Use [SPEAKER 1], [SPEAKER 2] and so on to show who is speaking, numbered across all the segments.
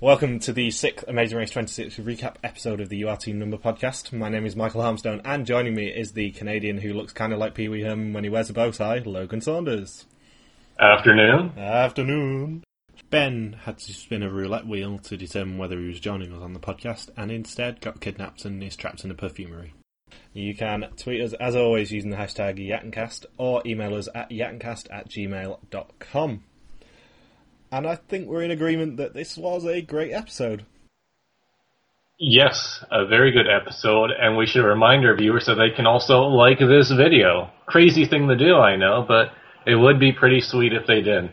[SPEAKER 1] Welcome to the sixth Amazing Race 26 recap episode of the UR Team Number podcast. My name is Michael Harmstone, and joining me is the Canadian who looks kind of like Pee Wee Herman when he wears a bow tie, Logan Saunders.
[SPEAKER 2] Afternoon.
[SPEAKER 1] Afternoon. Ben had to spin a roulette wheel to determine whether he was joining us on the podcast, and instead got kidnapped and is trapped in a perfumery. You can tweet us, as always, using the hashtag Yattencast, or email us at yattencast at gmail.com. And I think we're in agreement that this was a great episode.
[SPEAKER 2] Yes, a very good episode, and we should remind our viewers that they can also like this video. Crazy thing to do, I know, but it would be pretty sweet if they did.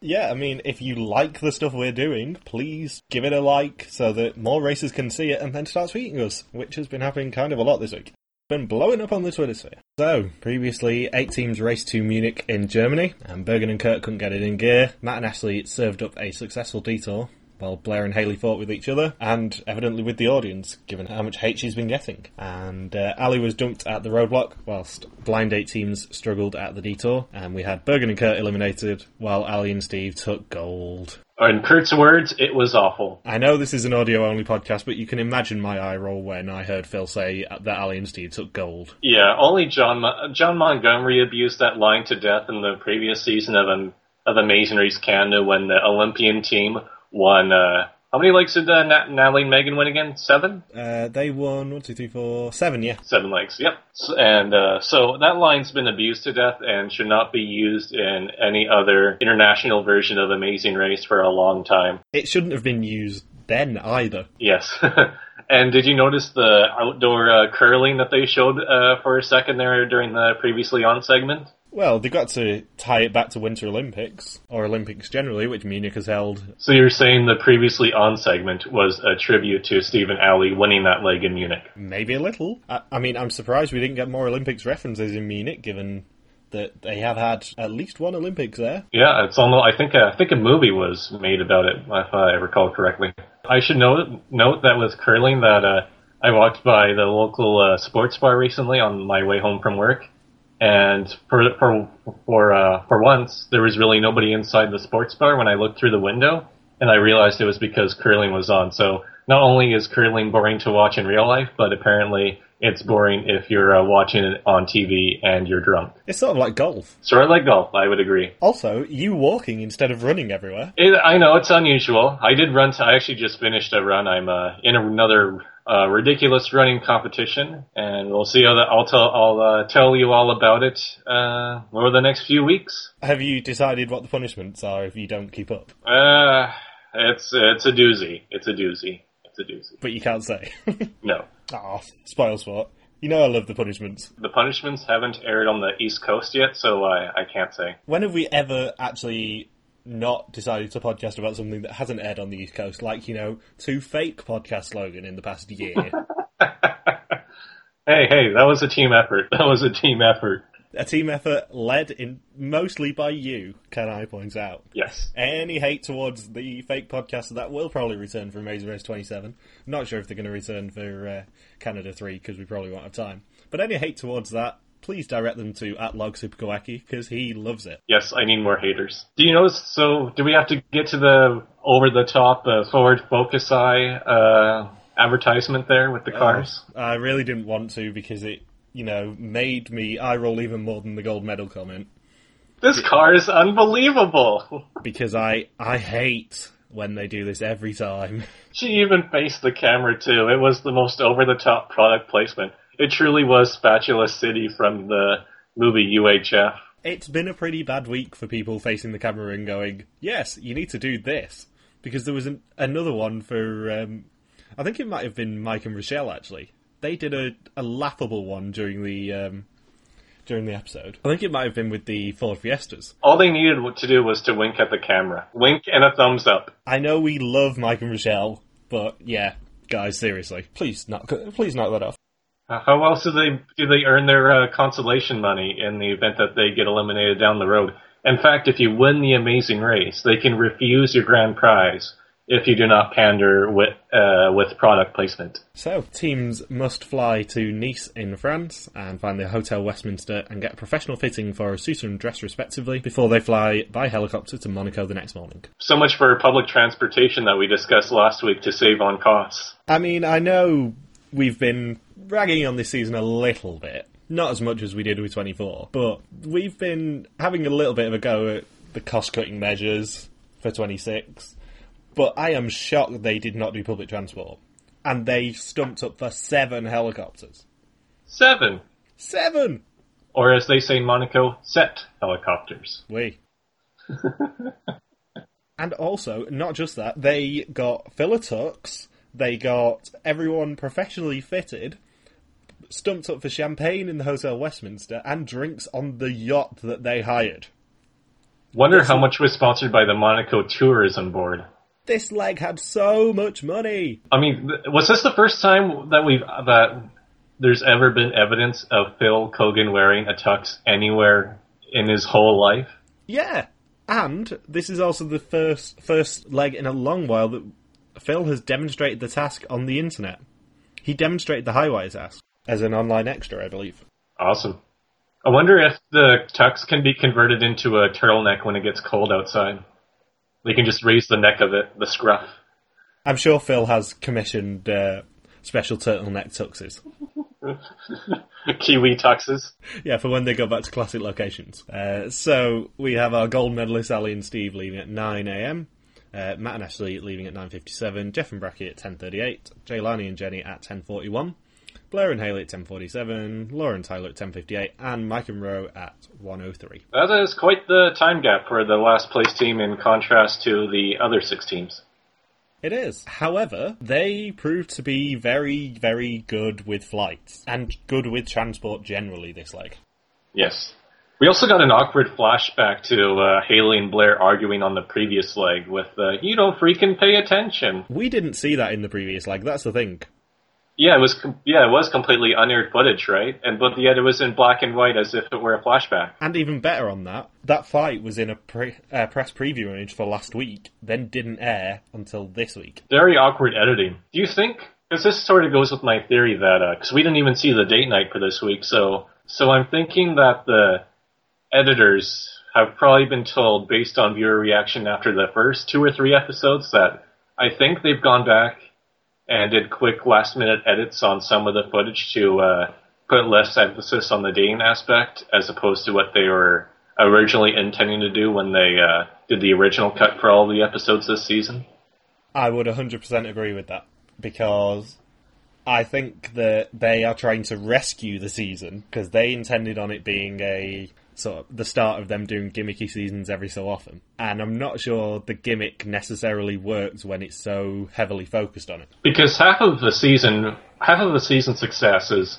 [SPEAKER 1] Yeah, I mean, if you like the stuff we're doing, please give it a like so that more racers can see it and then start tweeting us, which has been happening kind of a lot this week. Been blowing up on the Twitter sphere. So, previously, eight teams raced to Munich in Germany, and Bergen and Kurt couldn't get it in gear. Matt and Ashley served up a successful detour, while Blair and Haley fought with each other, and evidently with the audience, given how much hate she's been getting. And uh, Ali was dumped at the roadblock, whilst blind eight teams struggled at the detour, and we had Bergen and Kurt eliminated, while Ali and Steve took gold.
[SPEAKER 2] In Kurt's words, it was awful.
[SPEAKER 1] I know this is an audio only podcast, but you can imagine my eye roll when I heard Phil say that Ali and Steve took gold.
[SPEAKER 2] Yeah, only John Mo- Jon Montgomery abused that line to death in the previous season of um, of Amazing Race Canada when the Olympian team won. Uh, how many legs did uh, Nat- Natalie and Meaghan win again? Seven.
[SPEAKER 1] Uh, they won one, two, three, four, seven. Yeah,
[SPEAKER 2] Seven legs. Yep. S- And uh, so that line's been abused to death and should not be used in any other international version of Amazing Race for a long time.
[SPEAKER 1] it shouldn't have been used then either.
[SPEAKER 2] Yes. and did you notice the outdoor uh, curling that they showed uh, for a second there during the previously on segment?
[SPEAKER 1] Well, they've got to tie it back to Winter Olympics or Olympics generally, which Munich has held.
[SPEAKER 2] So you're saying the previously on segment was a tribute to Stephen Alley winning that leg in Munich?
[SPEAKER 1] Maybe a little. I, I mean, I'm surprised we didn't get more Olympics references in Munich, given that they have had at least one Olympics there.
[SPEAKER 2] Yeah, it's almost. I think I think a movie was made about it, if I recall correctly. I should note note that with curling that uh, I walked by the local uh, sports bar recently on my way home from work, and for for for uh, for once there was really nobody inside the sports bar when I looked through the window, and I realized it was because curling was on. So not only is curling boring to watch in real life, but apparently it's boring if you're uh, watching it on TV and you're drunk.
[SPEAKER 1] It's sort of like golf.
[SPEAKER 2] Sort of like golf, I would agree.
[SPEAKER 1] Also, you walking instead of running everywhere.
[SPEAKER 2] It, I know it's unusual. I did run. I actually just finished a run. I'm uh, in another uh, ridiculous running competition, and we'll see how that. I'll tell. I'll uh, tell you all about it uh, over the next few weeks.
[SPEAKER 1] Have you decided what the punishments are if you don't keep up?
[SPEAKER 2] Uh, it's it's a doozy. It's a doozy. It's a doozy.
[SPEAKER 1] But you can't say.
[SPEAKER 2] No,
[SPEAKER 1] Ah, spoil sport. You know I love the punishments.
[SPEAKER 2] the punishments haven't aired on the East Coast yet, so I I can't say.
[SPEAKER 1] When have we ever actually not decided to podcast about something that hasn't aired on the East Coast? Like, you know, two fake podcast slogan in the past year.
[SPEAKER 2] Hey, hey, that was a team effort. That was a team effort.
[SPEAKER 1] a team effort led in mostly by you, can I point out.
[SPEAKER 2] Yes.
[SPEAKER 1] Any hate towards the fake podcast that will probably return for Amazing Race 27. Not sure if they're going to return for uh, Canada 3 because we probably won't have time. But any hate towards that, please direct them to at Log because he loves it.
[SPEAKER 2] Yes, I need more haters. Do you notice? So, do we have to get to the over the top uh, Ford Focus Eye uh, advertisement there with the cars?
[SPEAKER 1] I really didn't want to because it, you know, made me eye roll even more than the gold medal comment.
[SPEAKER 2] This car is unbelievable.
[SPEAKER 1] Because I, I hate when they do this every time.
[SPEAKER 2] She even faced the camera too. It was the most over the top product placement. It truly was Spatula City from the movie UHF.
[SPEAKER 1] It's been a pretty bad week for people facing the camera and going, yes, you need to do this. Because there was an, another one for, um, I think it might have been Mike and Rochelle actually. They did a, a laughable one during the um, during the episode. I think it might have been with the Ford Fiestas.
[SPEAKER 2] All they needed to do was to wink at the camera. Wink and a thumbs up.
[SPEAKER 1] I know we love Mike and Rochelle, but yeah, guys, seriously, please knock please knock that off.
[SPEAKER 2] Uh, How else do they do they earn their uh, consolation money in the event that they get eliminated down the road? In fact, if you win the Amazing Race, they can refuse your grand prize if you do not pander with uh, with product placement.
[SPEAKER 1] So, teams must fly to Nice in France and find the Hotel Westminster and get a professional fitting for a suit and dress respectively before they fly by helicopter to Monaco the next morning.
[SPEAKER 2] So much for public transportation that we discussed last week to save on costs.
[SPEAKER 1] I mean, I know we've been ragging on this season a little bit. Not as much as we did with 24, but we've been having a little bit of a go at the cost cutting measures for 26 but I am shocked they did not do public transport. And they stumped up for seven helicopters.
[SPEAKER 2] Seven.
[SPEAKER 1] Seven!
[SPEAKER 2] Or as they say in Monaco, set helicopters.
[SPEAKER 1] We. and also, not just that, they got filler tucks, they got everyone professionally fitted, stumped up for champagne in the Hotel Westminster, and drinks on the yacht that they hired.
[SPEAKER 2] Wonder how much was sponsored by the Monaco Tourism Board.
[SPEAKER 1] This leg had so much money.
[SPEAKER 2] I mean, was this the first time that we've that there's ever been evidence of Phil Keoghan wearing a tux anywhere in his whole life?
[SPEAKER 1] Yeah, and this is also the first first leg in a long while that Phil has demonstrated the task on the internet. He demonstrated the Highwire task as an online extra, I believe.
[SPEAKER 2] Awesome. I wonder if the tux can be converted into a turtleneck when it gets cold outside. They can just raise the neck of it, the scruff.
[SPEAKER 1] I'm sure Phil has commissioned uh, special turtleneck tuxes.
[SPEAKER 2] Kiwi tuxes.
[SPEAKER 1] Yeah, for when they go back to classic locations. Uh, so we have our gold medalists Ali and Steve leaving at 9 a.m. Uh, Matt and Ashley leaving at 9.57, Jeff and Bracky at 10.38, Jay Jelani and Jenny at 10.41, Blair and Haley at 10.47, Lauren Tyler at 10.58, and Mike and Rowe at 1.03.
[SPEAKER 2] That is quite the time gap for the last place team in contrast to the other six teams.
[SPEAKER 1] It is. However, they proved to be very, very good with flights and good with transport generally this leg.
[SPEAKER 2] Yes. We also got an awkward flashback to uh, Haley and Blair arguing on the previous leg with, uh, you don't freaking pay attention.
[SPEAKER 1] We didn't see that in the previous leg, that's the thing.
[SPEAKER 2] Yeah, it was. Com- yeah, it was completely unaired footage, right? And but yet it was in black and white, as if it were a flashback.
[SPEAKER 1] And even better on that, that fight was in a pre- uh, press preview image for last week, then didn't air until this week.
[SPEAKER 2] Very awkward editing. Do you think? Because this sort of goes with my theory that because uh, we didn't even see the date night for this week, so so I'm thinking that the editors have probably been told based on viewer reaction after the first two or three episodes that I think they've gone back and did quick last minute edits on some of the footage to uh, put less emphasis on the dating aspect as opposed to what they were originally intending to do when they uh, did the original cut for all the episodes this season.
[SPEAKER 1] I would 100% agree with that because I think that they are trying to rescue the season because they intended on it being a sort of the start of them doing gimmicky seasons every so often. And I'm not sure the gimmick necessarily works when it's so heavily focused on it.
[SPEAKER 2] Because half of the season, half of the season success is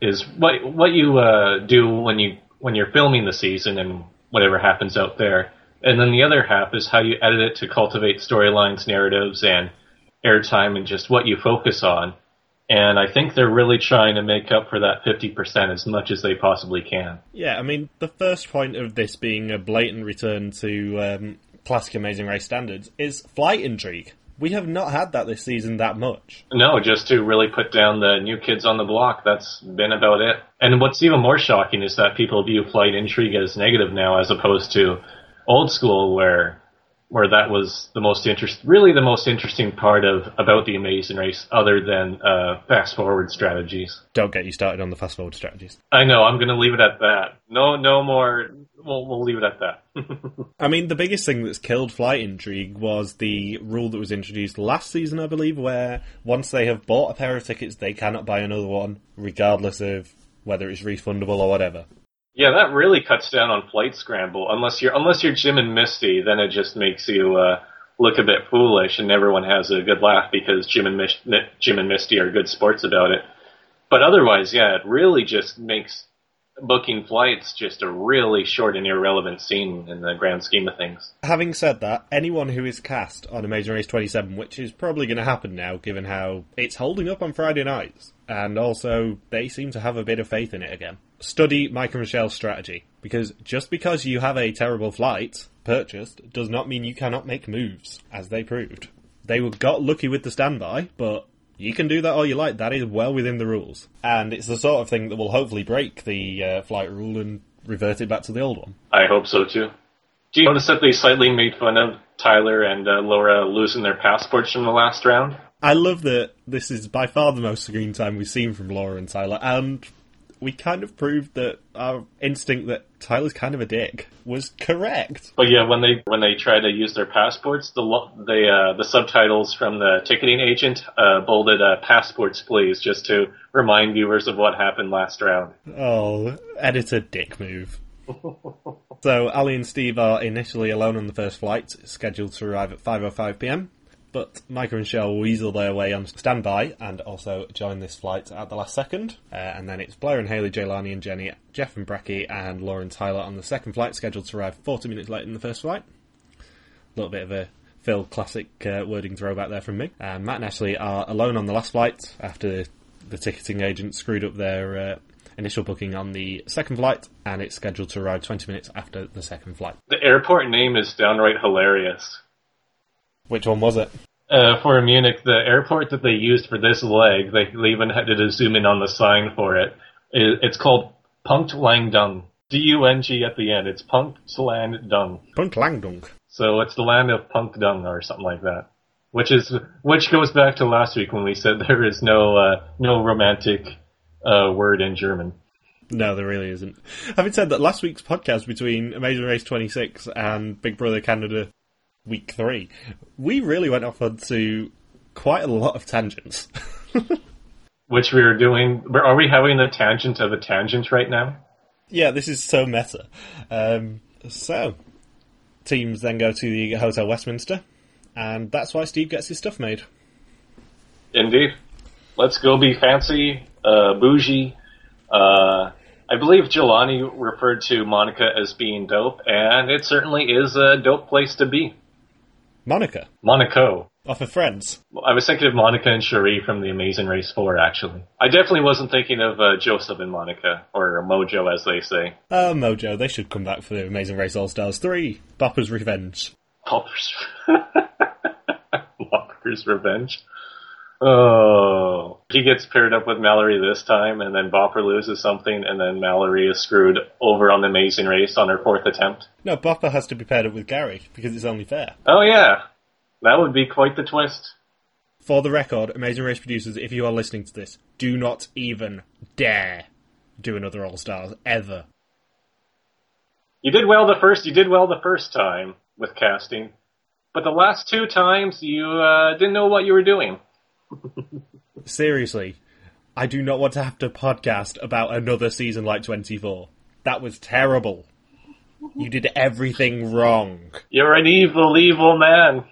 [SPEAKER 2] is what what you uh, do when you when you're filming the season and whatever happens out there. And then the other half is how you edit it to cultivate storylines, narratives, and airtime, and just what you focus on. And I think they're really trying to make up for that 50% as much as they possibly can.
[SPEAKER 1] Yeah, I mean, the first point of this being a blatant return to um, classic Amazing Race standards is flight intrigue. We have not had that this season that much.
[SPEAKER 2] No, just to really put down the new kids on the block. That's been about it. And what's even more shocking is that people view flight intrigue as negative now, as opposed to old school, where where that was the most interest, really the most interesting part of about the Amazing Race, other than uh, fast forward strategies.
[SPEAKER 1] Don't get you started on the fast forward strategies.
[SPEAKER 2] I know. I'm going to leave it at that. No, no more. We'll we'll leave it at that.
[SPEAKER 1] I mean, the biggest thing that's killed flight intrigue was the rule that was introduced last season, I believe, where once they have bought a pair of tickets, they cannot buy another one, regardless of whether it's refundable or whatever.
[SPEAKER 2] Yeah, that really cuts down on flight scramble. Unless you're unless you're Jim and Misty, then it just makes you uh, look a bit foolish, and everyone has a good laugh because Jim and Jim and Misty are good sports about it. But otherwise, yeah, it really just makes booking flights just a really short and irrelevant scene in the grand scheme of things.
[SPEAKER 1] Having said that, anyone who is cast on Amazing Race 27, which is probably going to happen now, given how it's holding up on Friday nights, and also they seem to have a bit of faith in it again study Mike and Michelle's strategy because just because you have a terrible flight purchased does not mean you cannot make moves, as they proved. They were got lucky with the standby, but you can do that all you like. That is well within the rules. And it's the sort of thing that will hopefully break the uh, flight rule and revert it back to the old one.
[SPEAKER 2] I hope so too. Do you notice that they slightly made fun of Tyler and uh, Laura losing their passports from the last round?
[SPEAKER 1] I love that this is by far the most screen time we've seen from Laura and Tyler, and we kind of proved that our instinct that Tyler's kind of a dick was correct.
[SPEAKER 2] But yeah, when they when they try to use their passports, the the uh, the subtitles from the ticketing agent uh, bolded uh, "passports, please," just to remind viewers of what happened last round.
[SPEAKER 1] Oh, editor dick move. so Ali and Steve are initially alone on the first flight, scheduled to arrive at 5:05 p.m. But Micah and Shell weasel their way on standby and also join this flight at the last second. Uh, and then it's Blair and Haley, Jelani and Jenny, Jeff and Bracky, and Lauren Tyler on the second flight, scheduled to arrive 40 minutes late in the first flight. A little bit of a Phil classic uh, wording throwback there from me. Uh, Matt and Ashley are alone on the last flight after the ticketing agent screwed up their uh, initial booking on the second flight, and it's scheduled to arrive 20 minutes after the second flight.
[SPEAKER 2] The airport name is downright hilarious.
[SPEAKER 1] Which one was it?
[SPEAKER 2] Uh, for Munich, the airport that they used for this leg, they, they even had to zoom in on the sign for it. it it's called Punkt Landung. D-U-N-G at the end. It's Punkt Landung.
[SPEAKER 1] Punkt Landung.
[SPEAKER 2] So it's the land of punk dung or something like that. Which is which goes back to last week when we said there is no uh, no romantic uh, word in German.
[SPEAKER 1] No, there really isn't. Having said that, last week's podcast between Amazing Race 26 and Big Brother Canada week three, we really went off onto quite a lot of tangents.
[SPEAKER 2] Which we are doing. Are we having a tangent of a tangent right now?
[SPEAKER 1] yeah, this is so meta. Um, so, teams then go to the Hotel Westminster, and that's why Steve gets his stuff made.
[SPEAKER 2] Indeed. Let's go be fancy, uh, bougie. Uh, I believe Jelani referred to Monica as being dope, and it certainly is a dope place to be.
[SPEAKER 1] Monica,
[SPEAKER 2] Monaco.
[SPEAKER 1] off of Friends.
[SPEAKER 2] I was thinking of Monica and Cherie from The Amazing Race 4, actually. I definitely wasn't thinking of uh, Joseph and Monica, or Mojo as they say.
[SPEAKER 1] Uh, Mojo, they should come back for the Amazing Race All Stars 3. Bopper's Revenge.
[SPEAKER 2] Bopper's. Popper's Revenge. Oh, he gets paired up with Mallory this time, and then Bopper loses something, and then Mallory is screwed over on the Amazing Race on her fourth attempt.
[SPEAKER 1] No, Bopper has to be paired up with Gary, because it's only fair.
[SPEAKER 2] Oh yeah, that would be quite the twist.
[SPEAKER 1] For the record, Amazing Race producers, if you are listening to this, do not even dare do another All Stars, ever.
[SPEAKER 2] You did well the first. You did well the first time with casting, but the last two times you uh, didn't know what you were doing.
[SPEAKER 1] Seriously, I do not want to have to podcast about another season like 24. That was terrible. You did everything wrong.
[SPEAKER 2] You're an evil, evil man.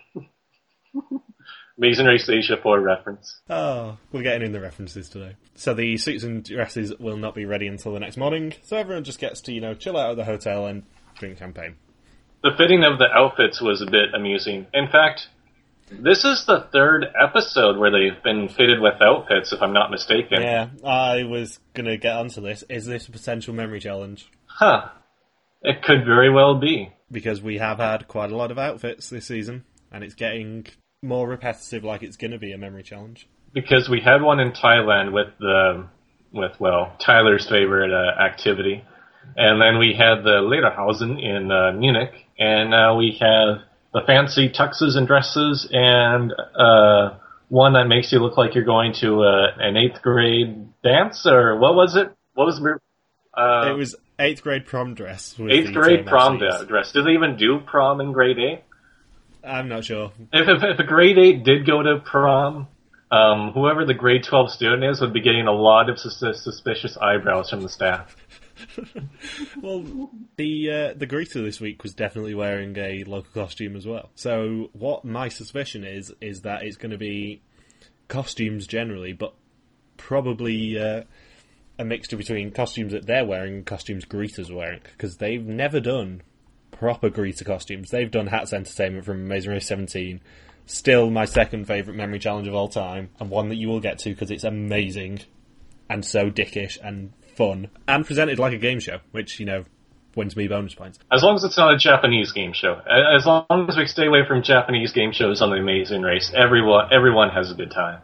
[SPEAKER 2] Race Asia 4 reference.
[SPEAKER 1] Oh, we're getting in the references today. So the suits and dresses will not be ready until the next morning, so everyone just gets to, you know, chill out at the hotel and drink champagne.
[SPEAKER 2] The fitting of the outfits was a bit amusing. In fact, this is the third episode where they've been fitted with outfits, if I'm not mistaken.
[SPEAKER 1] Yeah, I was gonna get onto this. Is this a potential memory challenge?
[SPEAKER 2] Huh. It could very well be.
[SPEAKER 1] Because we have had quite a lot of outfits this season, and it's getting more repetitive like it's gonna be a memory challenge.
[SPEAKER 2] Because we had one in Thailand with the, with, well, Tyler's favorite uh, activity. And then we had the Lederhosen in uh, Munich. And now we have the fancy tuxes and dresses and uh, one that makes you look like you're going to uh, an eighth grade dance or what was it? What was uh,
[SPEAKER 1] it was eighth grade prom dress.
[SPEAKER 2] eighth grade prom dress? Do they even do prom in grade eight?
[SPEAKER 1] I'm not sure.
[SPEAKER 2] If, if, if a grade eight did go to prom, um, whoever the grade twelve student is would be getting a lot of sus- suspicious eyebrows from the staff.
[SPEAKER 1] Well, the uh, the greeter this week was definitely wearing a local costume as well. So what my suspicion is is that it's going to be costumes generally, but probably uh, a mixture between costumes that they're wearing and costumes greeters are wearing because they've never done proper greeter costumes. They've done Hats Entertainment from Amazing Race 17. Still my second favourite memory challenge of all time, and one that you will get to because it's amazing and so dickish and fun and presented like a game show, which you know wins me bonus points.
[SPEAKER 2] As long as it's not a Japanese game show. As long as we stay away from Japanese game shows on the Amazing Race, everyone everyone has a good time.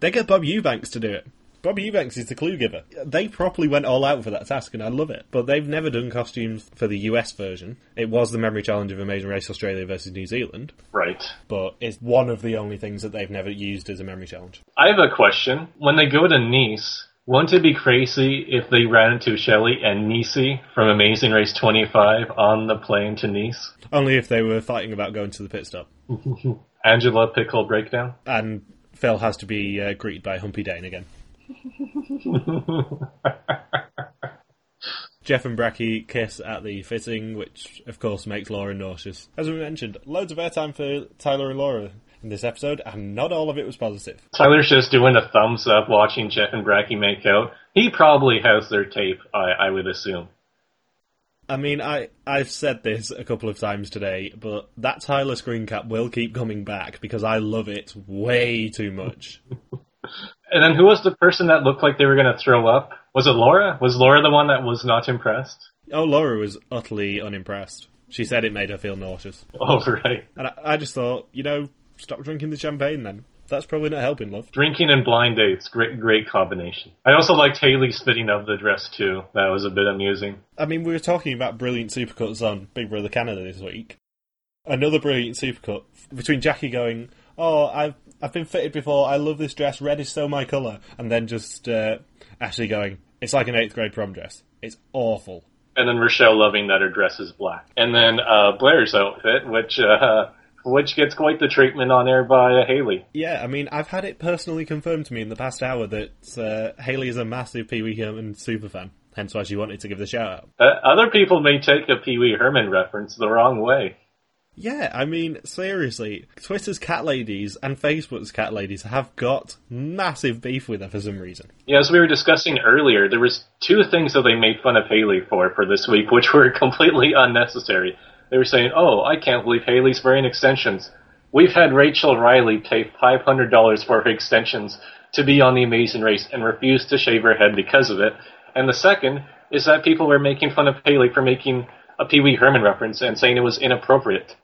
[SPEAKER 1] They get Bob Eubanks to do it. Bob Eubanks is the clue giver. They properly went all out for that task, and I love it. But they've never done costumes for the US version. It was the memory challenge of Amazing Race Australia versus New Zealand,
[SPEAKER 2] Right.
[SPEAKER 1] but it's one of the only things that they've never used as a memory challenge.
[SPEAKER 2] I have a question. When they go to Nice, wouldn't it be crazy if they ran into Shelley and Nisi from Amazing Race 25 on the plane to Nice?
[SPEAKER 1] Only if they were fighting about going to the pit stop.
[SPEAKER 2] Angela Pickle breakdown?
[SPEAKER 1] And Phil has to be uh, greeted by Humpy Dane again. Jeff and Bracky kiss at the fitting, which of course makes Laura nauseous. As we mentioned, loads of airtime for Tyler and Laura in this episode, and not all of it was positive.
[SPEAKER 2] Tyler's just doing a thumbs up watching Jeff and Bracky make out. He probably has their tape, I, I would assume.
[SPEAKER 1] I mean, I, I've said this a couple of times today, but that Tyler screen cap will keep coming back because I love it way too much.
[SPEAKER 2] And then who was the person that looked like they were going to throw up? Was it Laura? Was Laura the one that was not impressed?
[SPEAKER 1] Oh, Laura was utterly unimpressed. She said it made her feel nauseous.
[SPEAKER 2] Oh, right.
[SPEAKER 1] And I, I just thought, you know, stop drinking the champagne then. That's probably not helping, love.
[SPEAKER 2] Drinking and blind dates, great, great combination. I also liked Haley spitting up the dress too. That was a bit amusing.
[SPEAKER 1] I mean, we were talking about brilliant supercuts on Big Brother Canada this week. Another brilliant supercut between Jackie going, "Oh, I've I've been fitted before. I love this dress. Red is so my color," and then just uh, Ashley going, "It's like an eighth grade prom dress. It's awful."
[SPEAKER 2] And then Rochelle loving that her dress is black. And then uh, Blair's outfit, which uh, which gets quite the treatment on air by uh, Haley.
[SPEAKER 1] Yeah, I mean, I've had it personally confirmed to me in the past hour that uh, Haley is a massive Pee Wee Herman superfan. Hence why she wanted to give the shout out.
[SPEAKER 2] Uh, other people may take a Pee Wee Herman reference the wrong way.
[SPEAKER 1] Yeah, I mean, seriously, Twitter's cat ladies and Facebook's cat ladies have got massive beef with her for some reason.
[SPEAKER 2] Yeah, as we were discussing earlier, there was two things that they made fun of Haley for for this week, which were completely unnecessary. They were saying, "Oh, I can't believe Haley's wearing extensions." We've had Rachel Reilly pay five hundred dollars for her extensions to be on the Amazing Race and refuse to shave her head because of it. And the second is that people were making fun of Haley for making a Pee Wee Herman reference and saying it was inappropriate.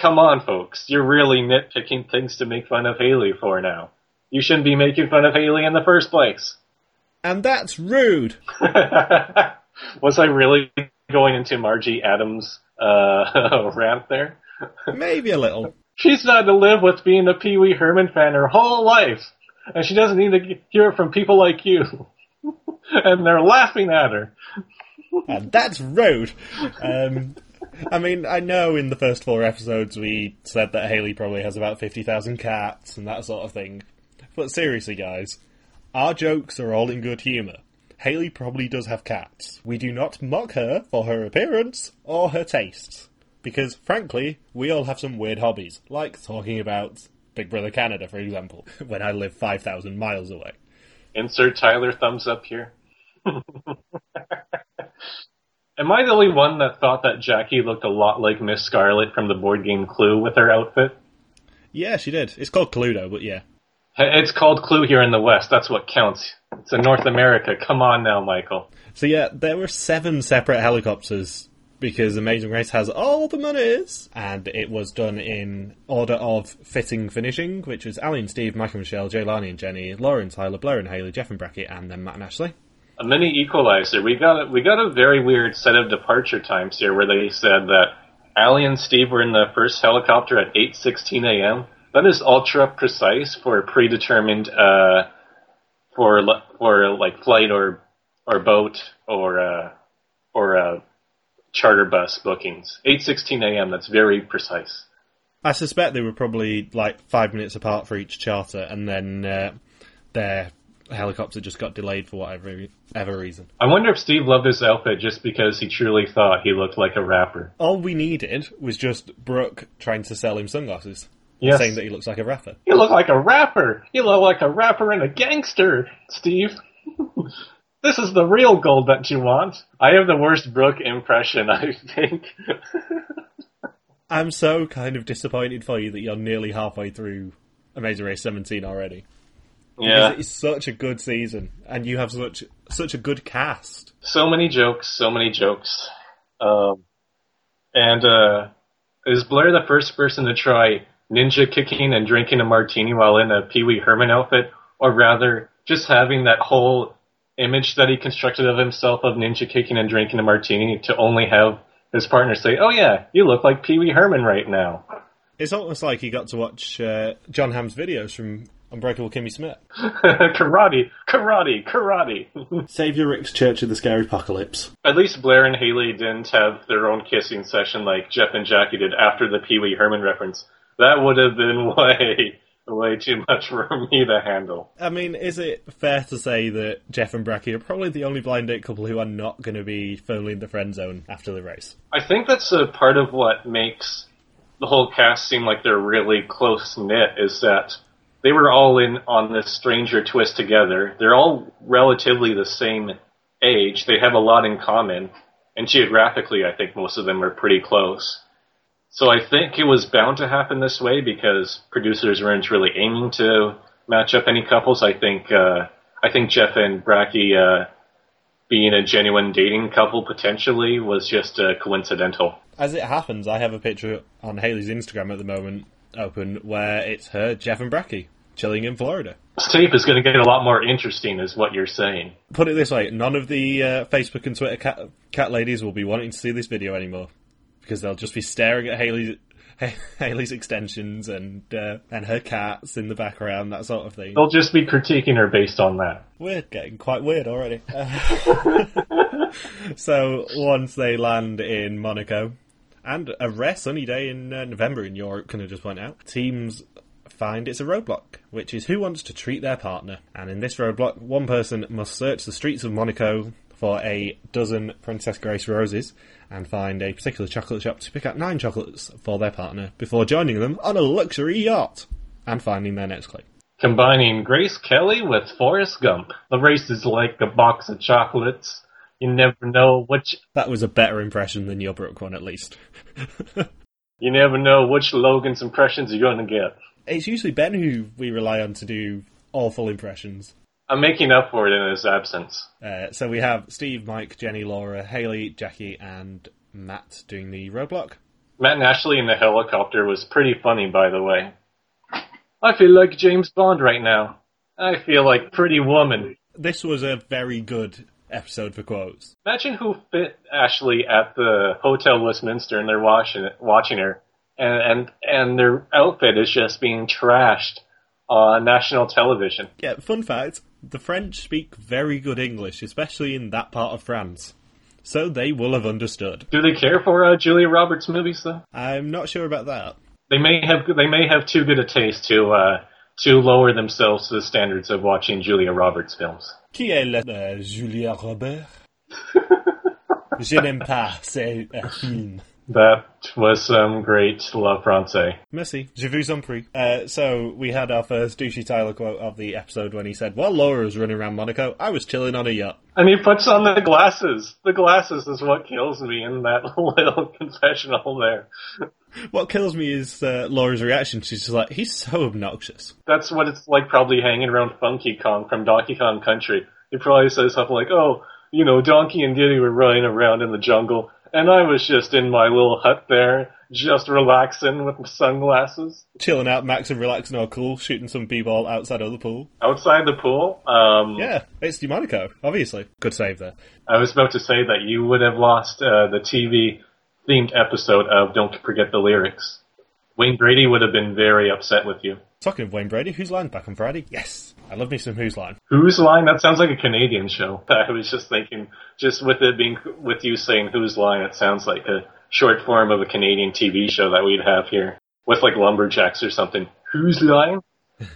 [SPEAKER 2] Come on, folks, you're really nitpicking things to make fun of Haley for now. You shouldn't be making fun of Haley in the first place.
[SPEAKER 1] And that's rude!
[SPEAKER 2] Was I really going into Margie Adams' uh, rant there?
[SPEAKER 1] Maybe a little.
[SPEAKER 2] She's had to live with being a Pee Wee Herman fan her whole life, and she doesn't need to hear it from people like you. and they're laughing at her.
[SPEAKER 1] And that's rude! Um, I mean, I know in the first four episodes we said that Haley probably has about 50,000 cats and that sort of thing. But seriously, guys, our jokes are all in good humour. Haley probably does have cats. We do not mock her for her appearance or her tastes. Because, frankly, we all have some weird hobbies, like talking about Big Brother Canada, for example, when I live 5,000 miles away.
[SPEAKER 2] Insert Tyler thumbs up here. Am I the only one that thought that Jackie looked a lot like Miss Scarlet from the board game Clue with her outfit?
[SPEAKER 1] Yeah, she did. It's called Cluedo, but yeah.
[SPEAKER 2] It's called Clue here in the West. That's what counts. It's in North America. Come on now, Michael.
[SPEAKER 1] So yeah, there were seven separate helicopters because Amazing Race has all the monies, and it was done in order of fitting finishing, which was Ali and Steve, Michael and Michelle, Jelani and Jenny, Lauren, Tyler, Blair and Haley, Jeff and Brackett, and then Matt and Ashley.
[SPEAKER 2] A mini equalizer. We got a, we got a very weird set of departure times here, where they said that Ali and Steve were in the first helicopter at 8:16 a.m. That is ultra precise for predetermined uh, for for like flight or or boat or uh, or uh, charter bus bookings. 8:16 a.m. That's very precise.
[SPEAKER 1] I suspect they were probably like five minutes apart for each charter, and then uh, their helicopter just got delayed for whatever ever reason.
[SPEAKER 2] I wonder if Steve loved his outfit just because he truly thought he looked like a rapper.
[SPEAKER 1] All we needed was just Brooke trying to sell him sunglasses,
[SPEAKER 2] Yes.
[SPEAKER 1] saying that he looks like a rapper.
[SPEAKER 2] You look like a rapper. You look like a rapper and a gangster, Steve. this is the real gold that you want. I have the worst Brooke impression, I think.
[SPEAKER 1] I'm so kind of disappointed for you that you're nearly halfway through Amazing Race 17 already.
[SPEAKER 2] yeah.
[SPEAKER 1] Because It's such a good season, and you have such such a good cast.
[SPEAKER 2] So many jokes, so many jokes. Um, and uh, is Blair the first person to try ninja kicking and drinking a martini while in a Pee Wee Herman outfit, or rather, just having that whole image that he constructed of himself of ninja kicking and drinking a martini to only have his partner say, "Oh yeah, you look like Pee Wee Herman right now."
[SPEAKER 1] It's almost like he got to watch uh, Jon Hamm's videos from Unbreakable Kimmy Schmidt.
[SPEAKER 2] karate, karate, karate.
[SPEAKER 1] Savior Rick's Church of the Scary Apocalypse.
[SPEAKER 2] At least Blair and Haley didn't have their own kissing session like Jeff and Jackie did after the Pee Wee Herman reference. That would have been way, way too much for me to handle.
[SPEAKER 1] I mean, is it fair to say that Jeff and Bracky are probably the only blind date couple who are not going to be firmly in the friend zone after the race?
[SPEAKER 2] I think that's a part of what makes the whole cast seem like they're really close knit is that they were all in on this Stranger Twist together. They're all relatively the same age. They have a lot in common, and geographically, I think most of them are pretty close. So I think it was bound to happen this way because producers weren't really aiming to match up any couples. I think uh, I think Jeff and Bracky uh, being a genuine dating couple potentially was just uh, coincidental.
[SPEAKER 1] As it happens, I have a picture on Haley's Instagram at the moment open where it's her, Jeff and Bracky, chilling in Florida.
[SPEAKER 2] This tape is going to get a lot more interesting, is what you're saying.
[SPEAKER 1] Put it this way: none of the uh, Facebook and Twitter cat, cat ladies will be wanting to see this video anymore because they'll just be staring at Haley's Haley's extensions and uh, and her cats in the background, that sort of thing.
[SPEAKER 2] They'll just be critiquing her based on that.
[SPEAKER 1] We're getting quite weird already. so once they land in Monaco, and a rare sunny day in uh, November in Europe, can I just point out, teams find it's a roadblock, which is who wants to treat their partner. And in this roadblock, one person must search the streets of Monaco for a dozen Princess Grace roses and find a particular chocolate shop to pick out nine chocolates for their partner before joining them on a luxury yacht and finding their next clue.
[SPEAKER 2] Combining Grace Kelly with Forrest Gump. The race is like a box of chocolates. You never know which.
[SPEAKER 1] That was a better impression than your Brooke one, at least.
[SPEAKER 2] you never know which Logan's impressions you're going to get.
[SPEAKER 1] It's usually Ben who we rely on to do awful impressions.
[SPEAKER 2] I'm making up for it in his absence.
[SPEAKER 1] Uh, so we have Steve, Mike, Jenny, Laura, Haley, Jackie, and Matt doing the roadblock.
[SPEAKER 2] Matt and Ashley in the helicopter was pretty funny, by the way. I feel like James Bond right now. I feel like Pretty Woman.
[SPEAKER 1] This was a very good episode for quotes.
[SPEAKER 2] Imagine who fit Ashley at the Hotel Westminster and they're watching watching her, and and and their outfit is just being trashed on national television.
[SPEAKER 1] Yeah, fun fact the French speak very good English, especially in that part of France. So they will have understood.
[SPEAKER 2] Do they care for uh, Julia Roberts movies though?
[SPEAKER 1] I'm not sure about that.
[SPEAKER 2] They may have they may have too good a taste to uh, to lower themselves to the standards of watching Julia Roberts films.
[SPEAKER 1] Qui est la uh, Julia Roberts? Je n'aime pas ces films.
[SPEAKER 2] That was some great La français.
[SPEAKER 1] Merci. Je vous en prie. Uh, so we had our first douchey Tyler quote of the episode when he said, "While Laura was running around Monaco, I was chilling on a yacht."
[SPEAKER 2] And he puts on the glasses. The glasses is what kills me in that little confessional there.
[SPEAKER 1] What kills me is uh, Laura's reaction. She's just like, "He's so obnoxious."
[SPEAKER 2] That's what it's like, probably hanging around Funky Kong from Donkey Kong Country. He probably says something like, "Oh, you know, Donkey and Diddy were running around in the jungle." And I was just in my little hut there, just relaxing with my sunglasses.
[SPEAKER 1] Chilling out, Max and relaxing all cool, shooting some b-ball outside of the pool.
[SPEAKER 2] Outside the pool? Um,
[SPEAKER 1] yeah, it's Monaco, obviously. Good save there.
[SPEAKER 2] I was about to say that you would have lost uh, the TV themed episode of Don't Forget the Lyrics. Wayne Brady would have been very upset with you.
[SPEAKER 1] Talking of Wayne Brady, who's line back on Friday? Yes. I love me some Who's Line.
[SPEAKER 2] Who's Line? That sounds like a Canadian show. I was just thinking, just with it being, with you saying Who's Line, it sounds like a short form of a Canadian TV show that we'd have here. With like lumberjacks or something. Who's Line?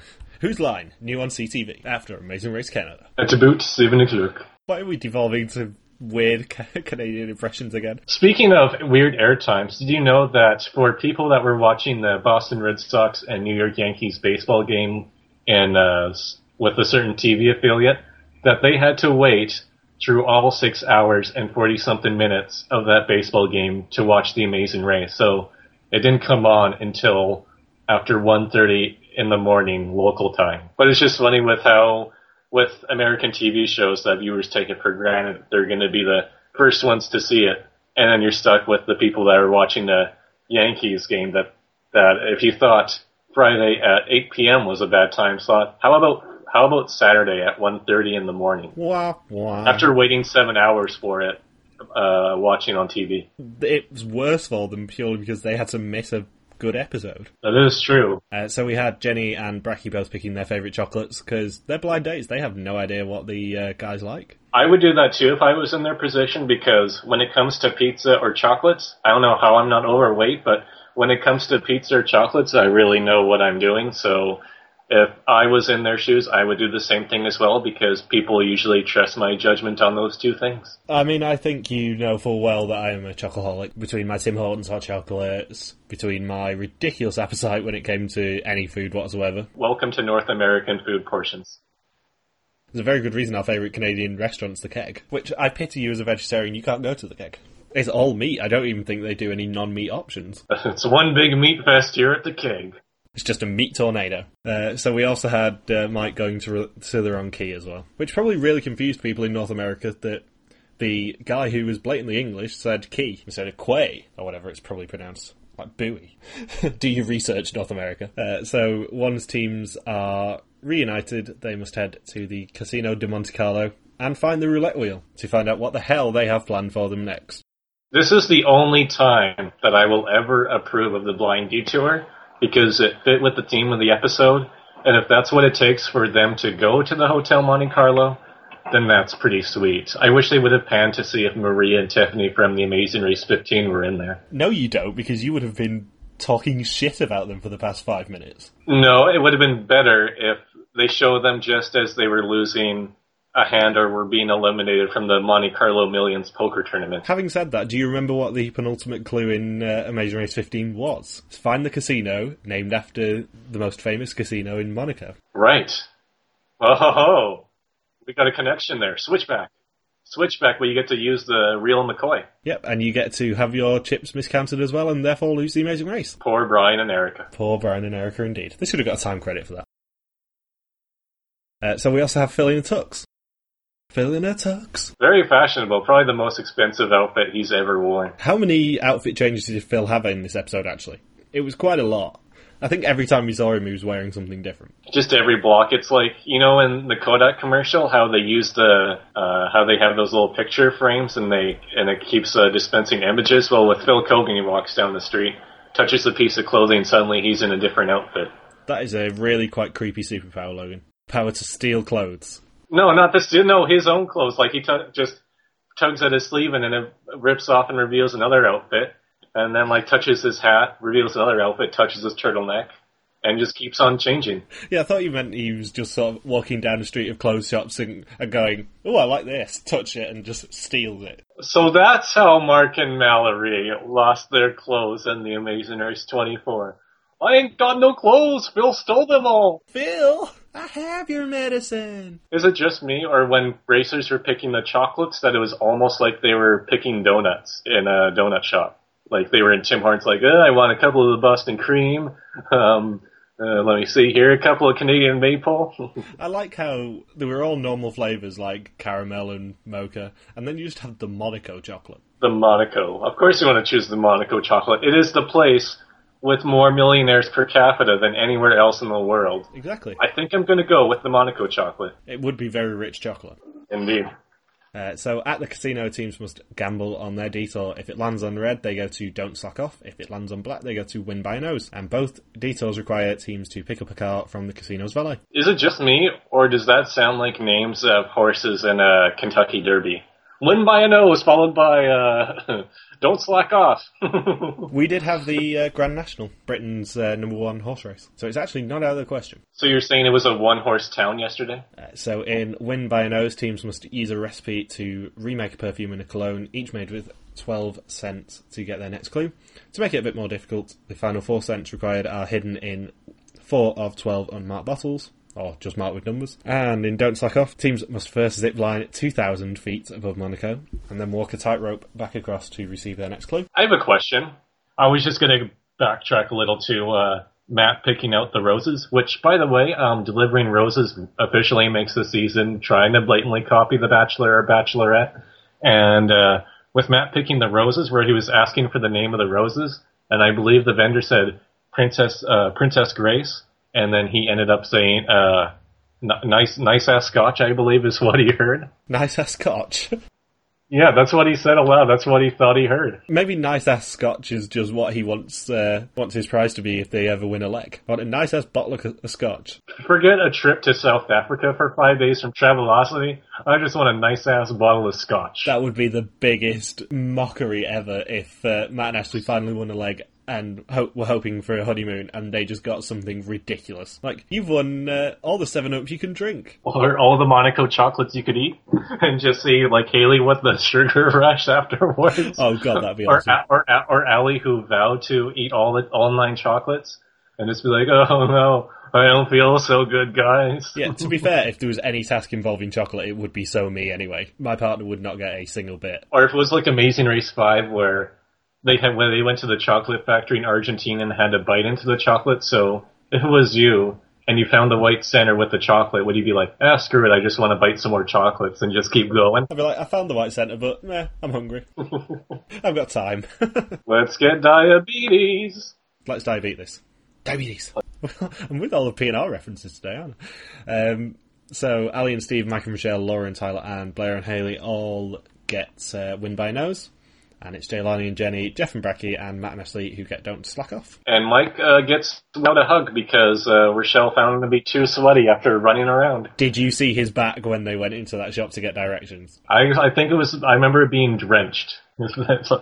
[SPEAKER 1] Who's Line? New on CTV after Amazing Race Canada.
[SPEAKER 2] It's about seven o'clock.
[SPEAKER 1] Why are we devolving to weird Canadian impressions again?
[SPEAKER 2] Speaking of weird air times, did you know that for people that were watching the Boston Red Sox and New York Yankees baseball game in uh, with a certain TV affiliate that they had to wait through all six hours and 40 something minutes of that baseball game to watch the amazing race. So it didn't come on until after 1.30 in the morning local time. But it's just funny with how, with American TV shows that viewers take it for granted they're going to be the first ones to see it. and then you're stuck with the people that are watching the Yankees game. That that if you thought Friday at 8 p.m. was a bad time slot, how about how about Saturday at 1:30 in the morning?
[SPEAKER 1] Wah, wah.
[SPEAKER 2] After waiting seven hours for it, uh, watching on TV.
[SPEAKER 1] it was worse for them purely because they had to miss a good episode.
[SPEAKER 2] That is true.
[SPEAKER 1] Uh, so we had Jenny and Bracky both picking their favourite chocolates because they're blind dates. They have no idea what the uh, guys like.
[SPEAKER 2] I would do that too if I was in their position because when it comes to pizza or chocolates, I don't know how I'm not overweight, but when it comes to pizza or chocolates, I really know what I'm doing. So if I was in their shoes, I would do the same thing as well because people usually trust my judgment on those two things.
[SPEAKER 1] I mean, I think you know full well that I am a chocoholic. Between my Tim Hortons hot chocolates, between my ridiculous appetite when it came to any food whatsoever.
[SPEAKER 2] Welcome to North American food portions.
[SPEAKER 1] There's a very good reason our favourite Canadian restaurant's the keg, which I pity you as a vegetarian, you can't go to the keg. It's all meat. I don't even think they do any non-meat options.
[SPEAKER 2] it's one big meat fest here at the keg.
[SPEAKER 1] It's just a meat tornado. Uh, so we also had uh, Mike going to to the wrong key as well, which probably really confused people in North America that the guy who was blatantly English said key instead of quay or whatever it's probably pronounced. Like buoy. Do you research North America? Uh, so once teams are reunited. They must head to the Casino de Monte Carlo and find the roulette wheel to find out what the hell they have planned for them next.
[SPEAKER 2] This is the only time that I will ever approve of the blind detour because it fit with the theme of the episode. And if that's what it takes for them to go to the Hotel Monte Carlo, then that's pretty sweet. I wish they would have panned to see if Maria and Tiffany from The Amazing Race 15 were in there.
[SPEAKER 1] No, you don't, because you would have been talking shit about them for the past five minutes.
[SPEAKER 2] No, it would have been better if they show them just as they were losing a hand or were being eliminated from the Monte Carlo Millions poker tournament.
[SPEAKER 1] Having said that, do you remember what the penultimate clue in uh, Amazing Race 15 was? Find the casino named after the most famous casino in Monaco.
[SPEAKER 2] Right. Oh, ho, ho. we got a connection there. Switchback. Switchback where you get to use the real McCoy.
[SPEAKER 1] Yep, and you get to have your chips miscounted as well and therefore lose the Amazing Race.
[SPEAKER 2] Poor Brian and Erica.
[SPEAKER 1] Poor Brian and Erica indeed. They should have got a time credit for that. Uh, so we also have Phil in a tux. Phil in a tux.
[SPEAKER 2] Very fashionable. Probably the most expensive outfit he's ever worn.
[SPEAKER 1] How many outfit changes did Phil have in this episode, actually? It was quite a lot. I think every time we saw him, he was wearing something different.
[SPEAKER 2] Just every block. It's like, you know, in the Kodak commercial, how they use the, uh, how they have those little picture frames and they, and it keeps uh, dispensing images. Well, with Phil Keoghan, he walks down the street, touches a piece of clothing, and suddenly he's in a different outfit.
[SPEAKER 1] That is a really quite creepy superpower, Logan. Power to steal clothes.
[SPEAKER 2] No, not this. No, his own clothes. Like he t- just tugs at his sleeve and then it rips off and reveals another outfit, and then like touches his hat, reveals another outfit, touches his turtleneck, and just keeps on changing.
[SPEAKER 1] Yeah, I thought you meant he was just sort of walking down the street of clothes shops and, and going, "Oh, I like this," touch it, and just steals it.
[SPEAKER 2] So that's how Mark and Mallory lost their clothes in The Amazing Race 24. I ain't got no clothes. Phil stole them all.
[SPEAKER 1] Phil, I have your medicine.
[SPEAKER 2] Is it just me, or when racers were picking the chocolates, that it was almost like they were picking donuts in a donut shop? Like they were in Tim Hortons, like, oh, I want a couple of the Boston cream. Um, uh, let me see here, a couple of Canadian maple.
[SPEAKER 1] I like how they were all normal flavors like caramel and mocha, and then you just have the Monaco chocolate.
[SPEAKER 2] the Monaco. Of course, you want to choose the Monaco chocolate. It is the place with more millionaires per capita than anywhere else in the world.
[SPEAKER 1] Exactly.
[SPEAKER 2] I think I'm going to go with the Monaco chocolate.
[SPEAKER 1] It would be very rich chocolate.
[SPEAKER 2] Indeed.
[SPEAKER 1] Uh, so at the casino, teams must gamble on their detour. If it lands on red, they go to don't slack off. If it lands on black, they go to win by a nose. And both detours require teams to pick up a car from the casino's valet.
[SPEAKER 2] Is it just me, or does that sound like names of horses in a Kentucky Derby? Win by a nose, followed by uh, don't slack off.
[SPEAKER 1] We did have the uh, Grand National, Britain's uh, number one horse race. So it's actually not out of the question.
[SPEAKER 2] so you're saying it was a one-horse town yesterday?
[SPEAKER 1] Uh, so in Win by a Nose, teams must use a recipe to remake a perfume and a cologne, each made with 12 scents to get their next clue. To make it a bit more difficult, the final 4 scents required are hidden in 4 of 12 unmarked bottles, or just marked with numbers. And in Don't Slack Off, teams must first zip line 2,000 feet above Monaco, and then walk a tightrope back across to receive their next clue.
[SPEAKER 2] I have a question. I was just going to backtrack a little to uh, Matt picking out the roses, which, by the way, um, delivering roses officially makes the season trying to blatantly copy The Bachelor or Bachelorette. And uh, with Matt picking the roses, where he was asking for the name of the roses, and I believe the vendor said Princess uh, Princess Grace, and then he ended up saying uh, n- nice nice ass scotch. I believe is what he heard.
[SPEAKER 1] Nice ass scotch.
[SPEAKER 2] Yeah, that's what he said aloud. That's what he thought he heard.
[SPEAKER 1] Maybe nice ass scotch is just what he wants uh, wants his prize to be if they ever win a leg. But a nice ass bottle of, of scotch.
[SPEAKER 2] Forget a trip to South Africa for five days from Travelocity. I just want a nice ass bottle of scotch.
[SPEAKER 1] That would be the biggest mockery ever if uh, Matt and Ashley finally won a leg and ho- were hoping for a honeymoon and they just got something ridiculous. Like, you've won uh, all the 7 Ups you can drink.
[SPEAKER 2] or all the Monaco chocolates you could eat, and just see like Haley with the sugar rush afterwards.
[SPEAKER 1] Oh, God, that'd be
[SPEAKER 2] or
[SPEAKER 1] awesome.
[SPEAKER 2] Or or Allie who vowed to eat all the all nine chocolates, and just be like, oh no, I don't feel so good, guys.
[SPEAKER 1] Yeah, to be fair, if there was any task involving chocolate, it would be so me anyway. My partner would not get a single bit.
[SPEAKER 2] Or if it was like Amazing Race Five, where they had when they went to the chocolate factory in Argentina and had to bite into the chocolate. So if it was you and you found the white center with the chocolate, would you be like, ah, screw it, I just want to bite some more chocolates and just keep going?
[SPEAKER 1] I'd be like, I found the white centre, but meh, I'm hungry. I've got time.
[SPEAKER 2] Let's get diabetes.
[SPEAKER 1] Let's diabetes. Diabetes. I'm with all the P&R references today, aren't I? Um, so, Ali and Steve, Mike and Michelle, Laura and Tyler, and Blair and Haley all get uh, win by nose. And it's Jelani and Jenny, Jeff and Bracky, and Matt and Ashley who get don't slack off.
[SPEAKER 2] And Mike uh, gets out a hug because uh, Rochelle found him to be too sweaty after running around.
[SPEAKER 1] Did you see his back when they went into that shop to get directions?
[SPEAKER 2] I I think it was I remember it being drenched.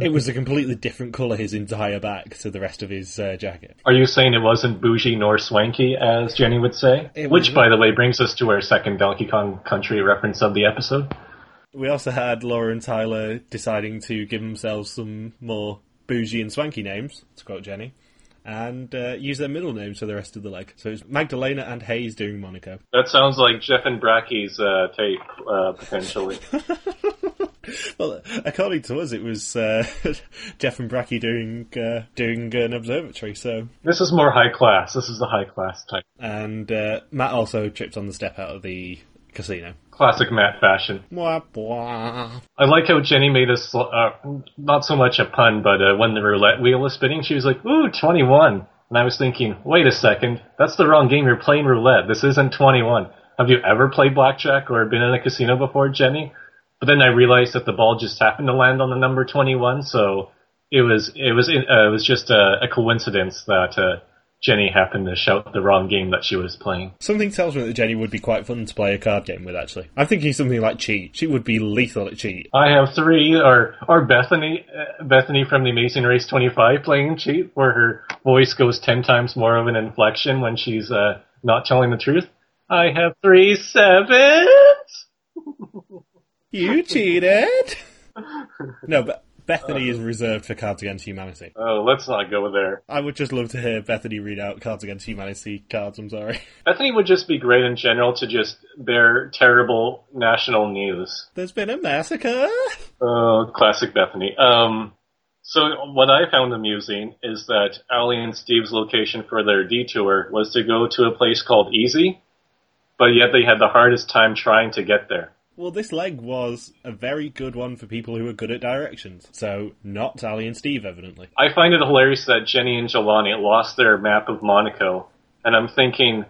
[SPEAKER 1] It was a completely different colour, his entire back, to the rest of his uh, jacket.
[SPEAKER 2] Are you saying it wasn't bougie nor swanky, as Jenny would say?
[SPEAKER 1] It
[SPEAKER 2] Which, by the way, brings us to our second Donkey Kong Country reference of the episode.
[SPEAKER 1] We also had Laura and Tyler deciding to give themselves some more bougie and swanky names, to quote Jenny, and uh, use their middle names for the rest of the leg. So it's Magdalena and Hayes doing Monaco.
[SPEAKER 2] That sounds like Jeff and Bracky's uh, tape, uh, potentially.
[SPEAKER 1] Well, according to us, it was uh, Jeff and Bracky doing uh, doing an observatory. So,
[SPEAKER 2] this is more high class. This is the high class type.
[SPEAKER 1] and uh, Matt also tripped on the step out of the casino.
[SPEAKER 2] Classic Matt fashion. I like how Jenny made us, uh, not so much a pun, but uh, when the roulette wheel was spinning, she was like, ooh, 21. And I was thinking, wait a second, that's the wrong game. You're playing roulette. This isn't 21. Have you ever played blackjack or been in a casino before, Jenny? But then I realized that the ball just happened to land on the number 21, so it was, it was, uh, it was just a, a coincidence that, uh, Jenny happened to shout the wrong game that she was playing.
[SPEAKER 1] Something tells me that Jenny would be quite fun to play a card game with. Actually, I'm thinking something like cheat. She would be lethal at cheat.
[SPEAKER 2] I have three, or or Bethany, uh, Bethany from the Amazing Race 25 playing cheat, where her voice goes ten times more of an inflection when she's uh, not telling the truth. I have three sevens.
[SPEAKER 1] You cheated. no, but Bethany is reserved for Cards Against Humanity.
[SPEAKER 2] Oh, let's not go there.
[SPEAKER 1] I would just love to hear Bethany read out Cards Against Humanity cards. I'm sorry.
[SPEAKER 2] Bethany would just be great in general to just bear terrible national news.
[SPEAKER 1] There's been a massacre.
[SPEAKER 2] Oh, classic Bethany. Um, so what I found amusing is that Allie and Steve's location for their detour was to go to a place called Easy, but yet they had the hardest time trying to get there.
[SPEAKER 1] Well, this leg was a very good one for people who are good at directions. So, not Sally and Steve, evidently.
[SPEAKER 2] I find it hilarious that Jenny and Jelani lost their map of Monaco, and I'm thinking,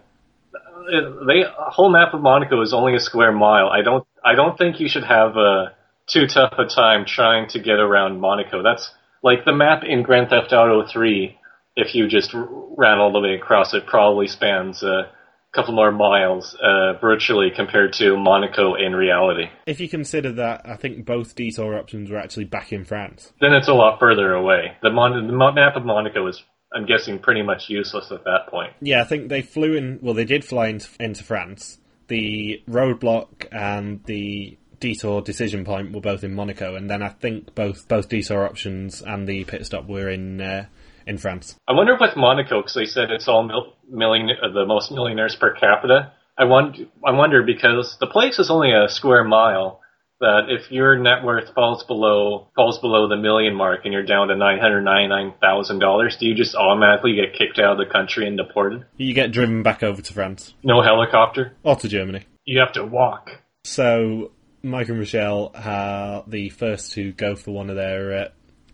[SPEAKER 2] uh, they a whole map of Monaco is only a square mile. I don't, I don't think you should have a too tough a time trying to get around Monaco. That's like the map in Grand Theft Auto 3. If you just ran all the way across, it probably spans a couple more miles uh, virtually compared to Monaco in reality.
[SPEAKER 1] If you consider that, I think both detour options were actually back in France.
[SPEAKER 2] Then it's a lot further away. The, Mon- the map of Monaco is, I'm guessing, pretty much useless at that point.
[SPEAKER 1] Yeah, I think they flew in. Well, they did fly into, into France. The roadblock and the detour decision point were both in Monaco, and then I think both both detour options and the pit stop were in uh, in France.
[SPEAKER 2] I wonder with Monaco, because they said it's all mil- million, uh, the most millionaires per capita. I want, I wonder because the place is only a square mile. That if your net worth falls below falls below the million mark and you're down to nine hundred ninety nine thousand dollars, do you just automatically get kicked out of the country and deported?
[SPEAKER 1] You get driven back over to France
[SPEAKER 2] No helicopter.
[SPEAKER 1] or to Germany.
[SPEAKER 2] You have to walk.
[SPEAKER 1] So Mike and Michelle are the first to go for one of their uh,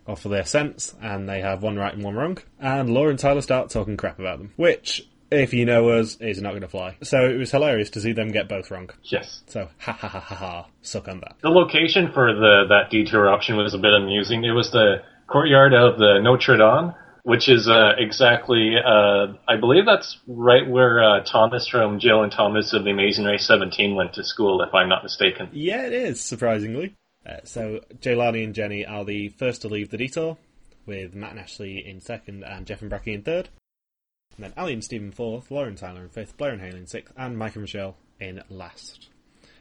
[SPEAKER 1] off of their scents, and they have one right and one wrong. And Laura and Tyler start talking crap about them, which, if you know us, is not going to fly. So it was hilarious to see them get both wrong.
[SPEAKER 2] Yes.
[SPEAKER 1] So ha ha ha ha ha, suck on that.
[SPEAKER 2] The location for the that detour option was a bit amusing. It was the courtyard of the Notre Dame, which is uh, exactly, uh, I believe that's right where uh, Thomas from Jill and Thomas of the Amazing Race 17 went to school, if I'm not mistaken.
[SPEAKER 1] Yeah, it is, surprisingly. Uh, so Jelani and Jenny are the first to leave the detour, with Matt and Ashley in second and Jeff and Bracky in third. And then Ali and Stephen fourth, Lauren Tyler in fifth, Blair and Haley in sixth, and Mike and Michelle in last.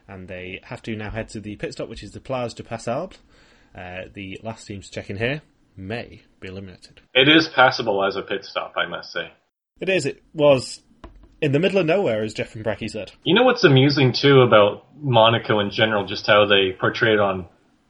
[SPEAKER 1] And they have to now head to the pit stop, which is the Place de Passable. Uh, the last team to check in here may be eliminated.
[SPEAKER 2] It is passable as a pit stop, I must say.
[SPEAKER 1] It is. It was in the middle of nowhere, as Jeff and Bracky said.
[SPEAKER 2] You know what's amusing too about Monaco in general, just how they portray it on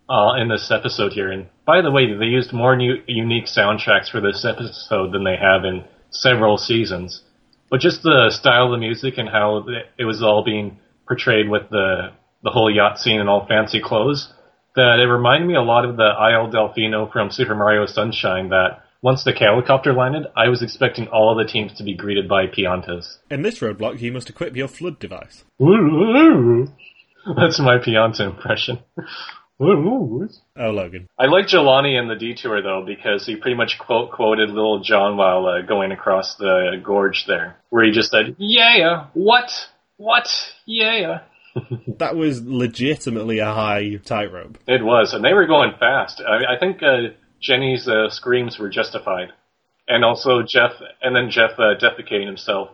[SPEAKER 2] uh, in this episode here. And by the way, they used more new, unique soundtracks for this episode than they have in several seasons. But just the style of the music and how it was all being portrayed with the the whole yacht scene and all fancy clothes, that it reminded me a lot of the Isle Delfino from Super Mario Sunshine. That once the helicopter landed, I was expecting all the teams to be greeted by Piantas.
[SPEAKER 1] In this roadblock, you must equip your flood device.
[SPEAKER 2] That's my Pianta impression.
[SPEAKER 1] Oh, Logan.
[SPEAKER 2] I like Jelani in the detour though because he pretty much quote quoted Lil Jon while uh, going across the gorge there, where he just said, "Yeah, what, what, yeah."
[SPEAKER 1] that was legitimately a high tightrope.
[SPEAKER 2] It was, and they were going fast. I, I think uh, Jenny's uh, screams were justified, and also Jeff, and then Jeff uh, defecating himself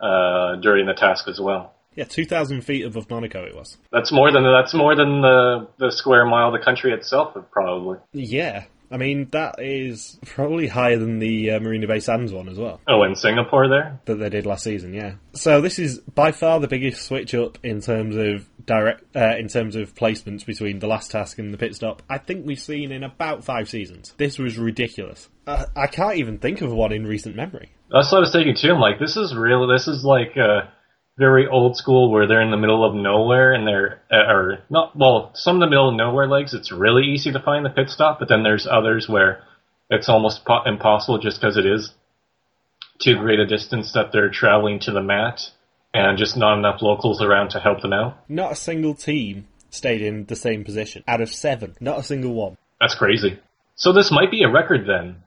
[SPEAKER 2] uh, during the task as well.
[SPEAKER 1] Yeah, two thousand feet above Monaco, it was.
[SPEAKER 2] That's more than that's more than the the square mile of the country itself, probably.
[SPEAKER 1] Yeah, I mean that is probably higher than the uh, Marina Bay Sands one as well.
[SPEAKER 2] Oh, in Singapore there
[SPEAKER 1] that they did last season. Yeah. So this is by far the biggest switch up in terms of direct uh, in terms of placements between the last task and the pit stop. I think we've seen in about five seasons. This was ridiculous. Uh, I can't even think of one in recent memory.
[SPEAKER 2] That's what I was thinking too. I'm like, this is real. This is like. Uh very old school where they're in the middle of nowhere and they're uh, or not well some of the middle of nowhere legs it's really easy to find the pit stop but then there's others where it's almost po- impossible just because it is too great a distance that they're traveling to the mat and just not enough locals around to help them out.
[SPEAKER 1] Not a single team stayed in the same position out of seven. Not a single one.
[SPEAKER 2] That's crazy. So this might be a record then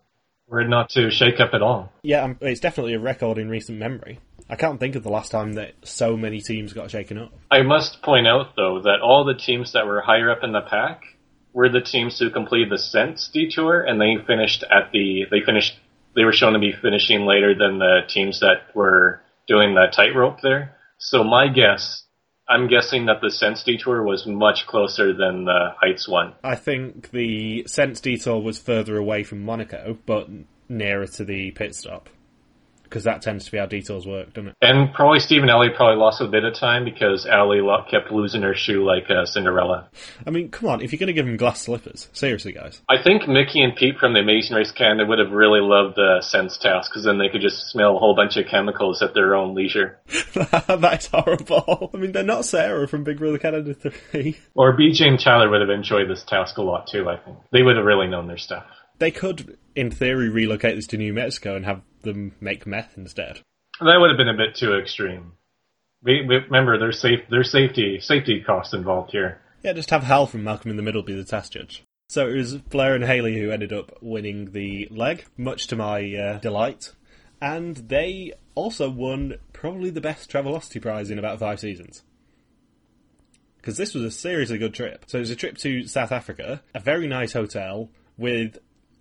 [SPEAKER 2] were it not to shake up at all.
[SPEAKER 1] Yeah um, it's definitely a record in recent memory I can't think of the last time that so many teams got shaken up.
[SPEAKER 2] I must point out, though, that all the teams that were higher up in the pack were the teams who completed the Scents detour, and they finished at the they finished they were shown to be finishing later than the teams that were doing the tightrope there. So my guess, I'm guessing that the Scents detour was much closer than the Heights one.
[SPEAKER 1] I think the Scents detour was further away from Monaco, but nearer to the pit stop because that tends to be how details work, doesn't it?
[SPEAKER 2] And probably Stephen Elliott probably lost a bit of time because Ali kept losing her shoe like uh, Cinderella.
[SPEAKER 1] I mean, come on, if you're going to give him glass slippers, seriously, guys.
[SPEAKER 2] I think Mickey and Pete from the Amazing Race Canada would have really loved the sense task because then they could just smell a whole bunch of chemicals at their own leisure.
[SPEAKER 1] That's horrible. I mean, they're not Sarah from Big Brother Canada 3.
[SPEAKER 2] Or BJ and Tyler would have enjoyed this task a lot too, I think. They would have really known their stuff.
[SPEAKER 1] They could, in theory, relocate this to New Mexico and have them make meth instead.
[SPEAKER 2] That would have been a bit too extreme. We, we, remember, there's safe, there's safety safety costs involved here.
[SPEAKER 1] Yeah, just have Hal from Malcolm in the Middle be the test judge. So it was Blair and Haley who ended up winning the leg, much to my uh, delight. And they also won probably the best Travelocity prize in about five seasons. Because this was a seriously good trip. So it was a trip to South Africa, a very nice hotel with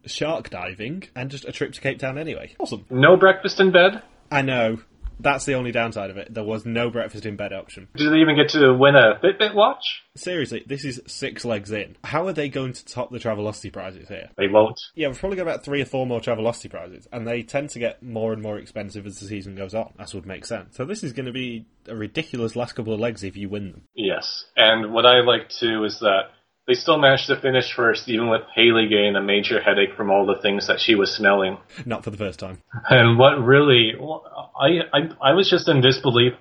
[SPEAKER 1] shark diving, and just a trip to Cape Town anyway. Awesome.
[SPEAKER 2] No breakfast in bed?
[SPEAKER 1] I know. That's the only downside of it. There was no breakfast in bed option.
[SPEAKER 2] Did they even get to win a Fitbit watch?
[SPEAKER 1] Seriously, this is six legs in. How are they going to top the Travelocity prizes here?
[SPEAKER 2] They won't.
[SPEAKER 1] Yeah, we've probably got about three or four more Travelocity prizes, and they tend to get more and more expensive as the season goes on. That would make sense. So this is going to be a ridiculous last couple of legs if you win them.
[SPEAKER 2] Yes, and what I like too is that they still managed to finish first, even with Haley getting a major headache from all the things that she was smelling.
[SPEAKER 1] Not for the first time.
[SPEAKER 2] And what really, I, I, I was just in disbelief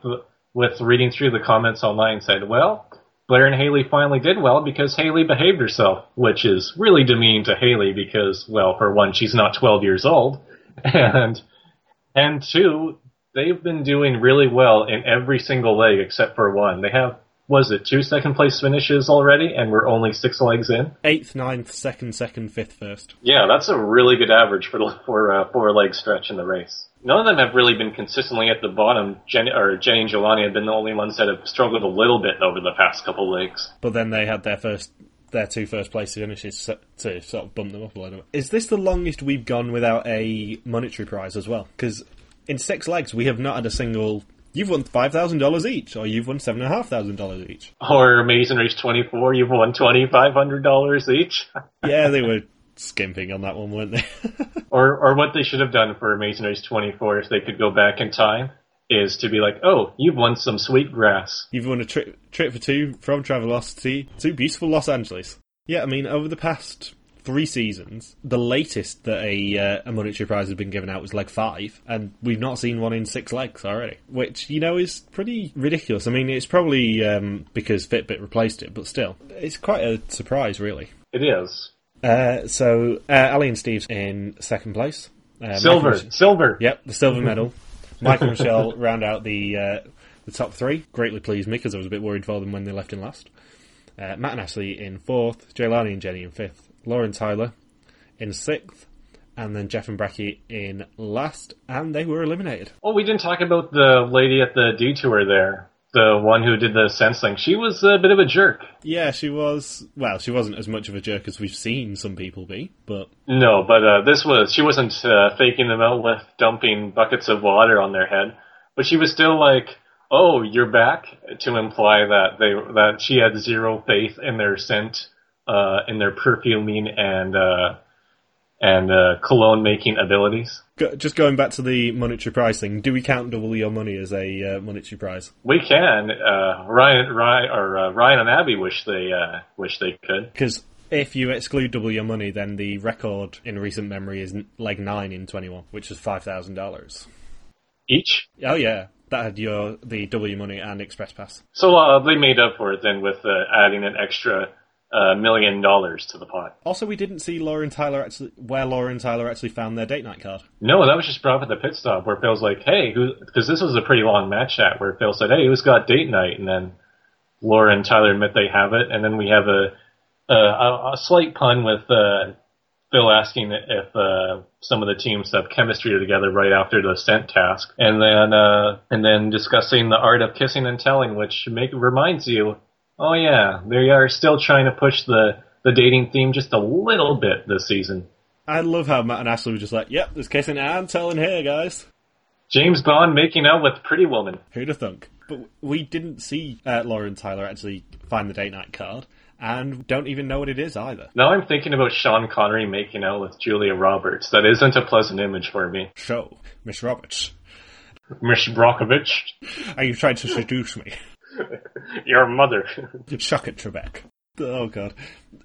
[SPEAKER 2] with reading through the comments online. Said, well, Blair and Haley finally did well because Haley behaved herself, which is really demeaning to Haley because, well, for one, she's not 12 years old, and and two, they've been doing really well in every single leg except for one. They have was it two second place finishes already, and we're only six legs in.
[SPEAKER 1] Eighth, ninth, second, second, fifth, first.
[SPEAKER 2] Yeah, that's a really good average for the for uh, four leg stretch in the race. None of them have really been consistently at the bottom. Jenny or Jenny and Jelani have been the only ones that have struggled a little bit over the past couple legs.
[SPEAKER 1] But then they had their first, their two first place finishes to sort of bump them up a little bit. Is this the longest we've gone without a monetary prize as well? Because in six legs we have not had a single you've won five thousand dollars each, or you've won seven and a half thousand dollars each.
[SPEAKER 2] Or Amazing Race twenty four, you've won twenty five hundred dollars each.
[SPEAKER 1] yeah, they were skimping on that one, weren't they?
[SPEAKER 2] or or what they should have done for Amazing Race twenty four if they could go back in time is to be like, oh, you've won some sweet grass.
[SPEAKER 1] You've won a trip trip for two from Travelocity to beautiful Los Angeles. Yeah, I mean, over the past three seasons. The latest that a, uh, a monetary prize has been given out was leg five, and we've not seen one in six legs already, which you know is pretty ridiculous. I mean, it's probably um, because Fitbit replaced it, but still, it's quite a surprise, really.
[SPEAKER 2] It is.
[SPEAKER 1] Uh, so, uh, Ali and Steve's in second place.
[SPEAKER 2] Uh, silver, silver.
[SPEAKER 1] Yep, the silver medal. Michael and Michelle round out the uh, the top three. Greatly pleased me because I was a bit worried for them when they left in last. Uh, Matt and Ashley in fourth, Jay Jelani and Jenny in fifth, Lauren Tyler in sixth, and then Jeff and Bracky in last, and they were eliminated.
[SPEAKER 2] Oh, we didn't talk about the lady at the detour there. The one who did the sensing. She was a bit of a jerk.
[SPEAKER 1] Yeah, she was. Well, she wasn't as much of a jerk as we've seen some people be, but.
[SPEAKER 2] No, but uh, this was. She wasn't uh, faking them out with dumping buckets of water on their head. But she was still like, oh, you're back, to imply that they that she had zero faith in their scent uh, in their perfuming and uh, and uh, cologne making abilities.
[SPEAKER 1] Just going back to the monetary pricing, do we count double your money as a uh, monetary prize?
[SPEAKER 2] We can. Uh, Ryan, Ryan, or uh, Ryan and Abby wish they uh, wish they could.
[SPEAKER 1] Because if you exclude double your money, then the record in recent memory is leg nine in twenty one, which is five thousand dollars
[SPEAKER 2] each.
[SPEAKER 1] Oh yeah, that had your the double your money and express pass.
[SPEAKER 2] So uh, they made up for it then with uh, adding an extra a million dollars to the pot.
[SPEAKER 1] Also, we didn't see Lauren Tyler actually where Lauren Tyler actually found their date night card.
[SPEAKER 2] No, that was just brought up at the pit stop where Phil's like, "Hey, who?" Because this was a pretty long match chat where Phil said, "Hey, who's got date night?" And then Lauren and Tyler admit they have it, and then we have a a, a slight pun with uh, Phil asking if uh, some of the teams have chemistry together right after the scent task, and then uh, and then discussing the art of kissing and telling, which make reminds you Oh yeah, they are still trying to push the the dating theme just a little bit this season.
[SPEAKER 1] I love how Matt and Ashley were just like, "Yep, there's kissing and telling here, guys."
[SPEAKER 2] James Bond making out with Pretty Woman.
[SPEAKER 1] Who'd have thunk? But we didn't see uh, Lauren Tyler actually find the date night card, and don't even know what it is either.
[SPEAKER 2] Now I'm thinking about Sean Connery making out with Julia Roberts. That isn't a pleasant image for me.
[SPEAKER 1] Show, Miss Roberts.
[SPEAKER 2] Miss Brockovich.
[SPEAKER 1] Are you trying to seduce me?
[SPEAKER 2] Your mother.
[SPEAKER 1] Shock it, Trebek. Oh god.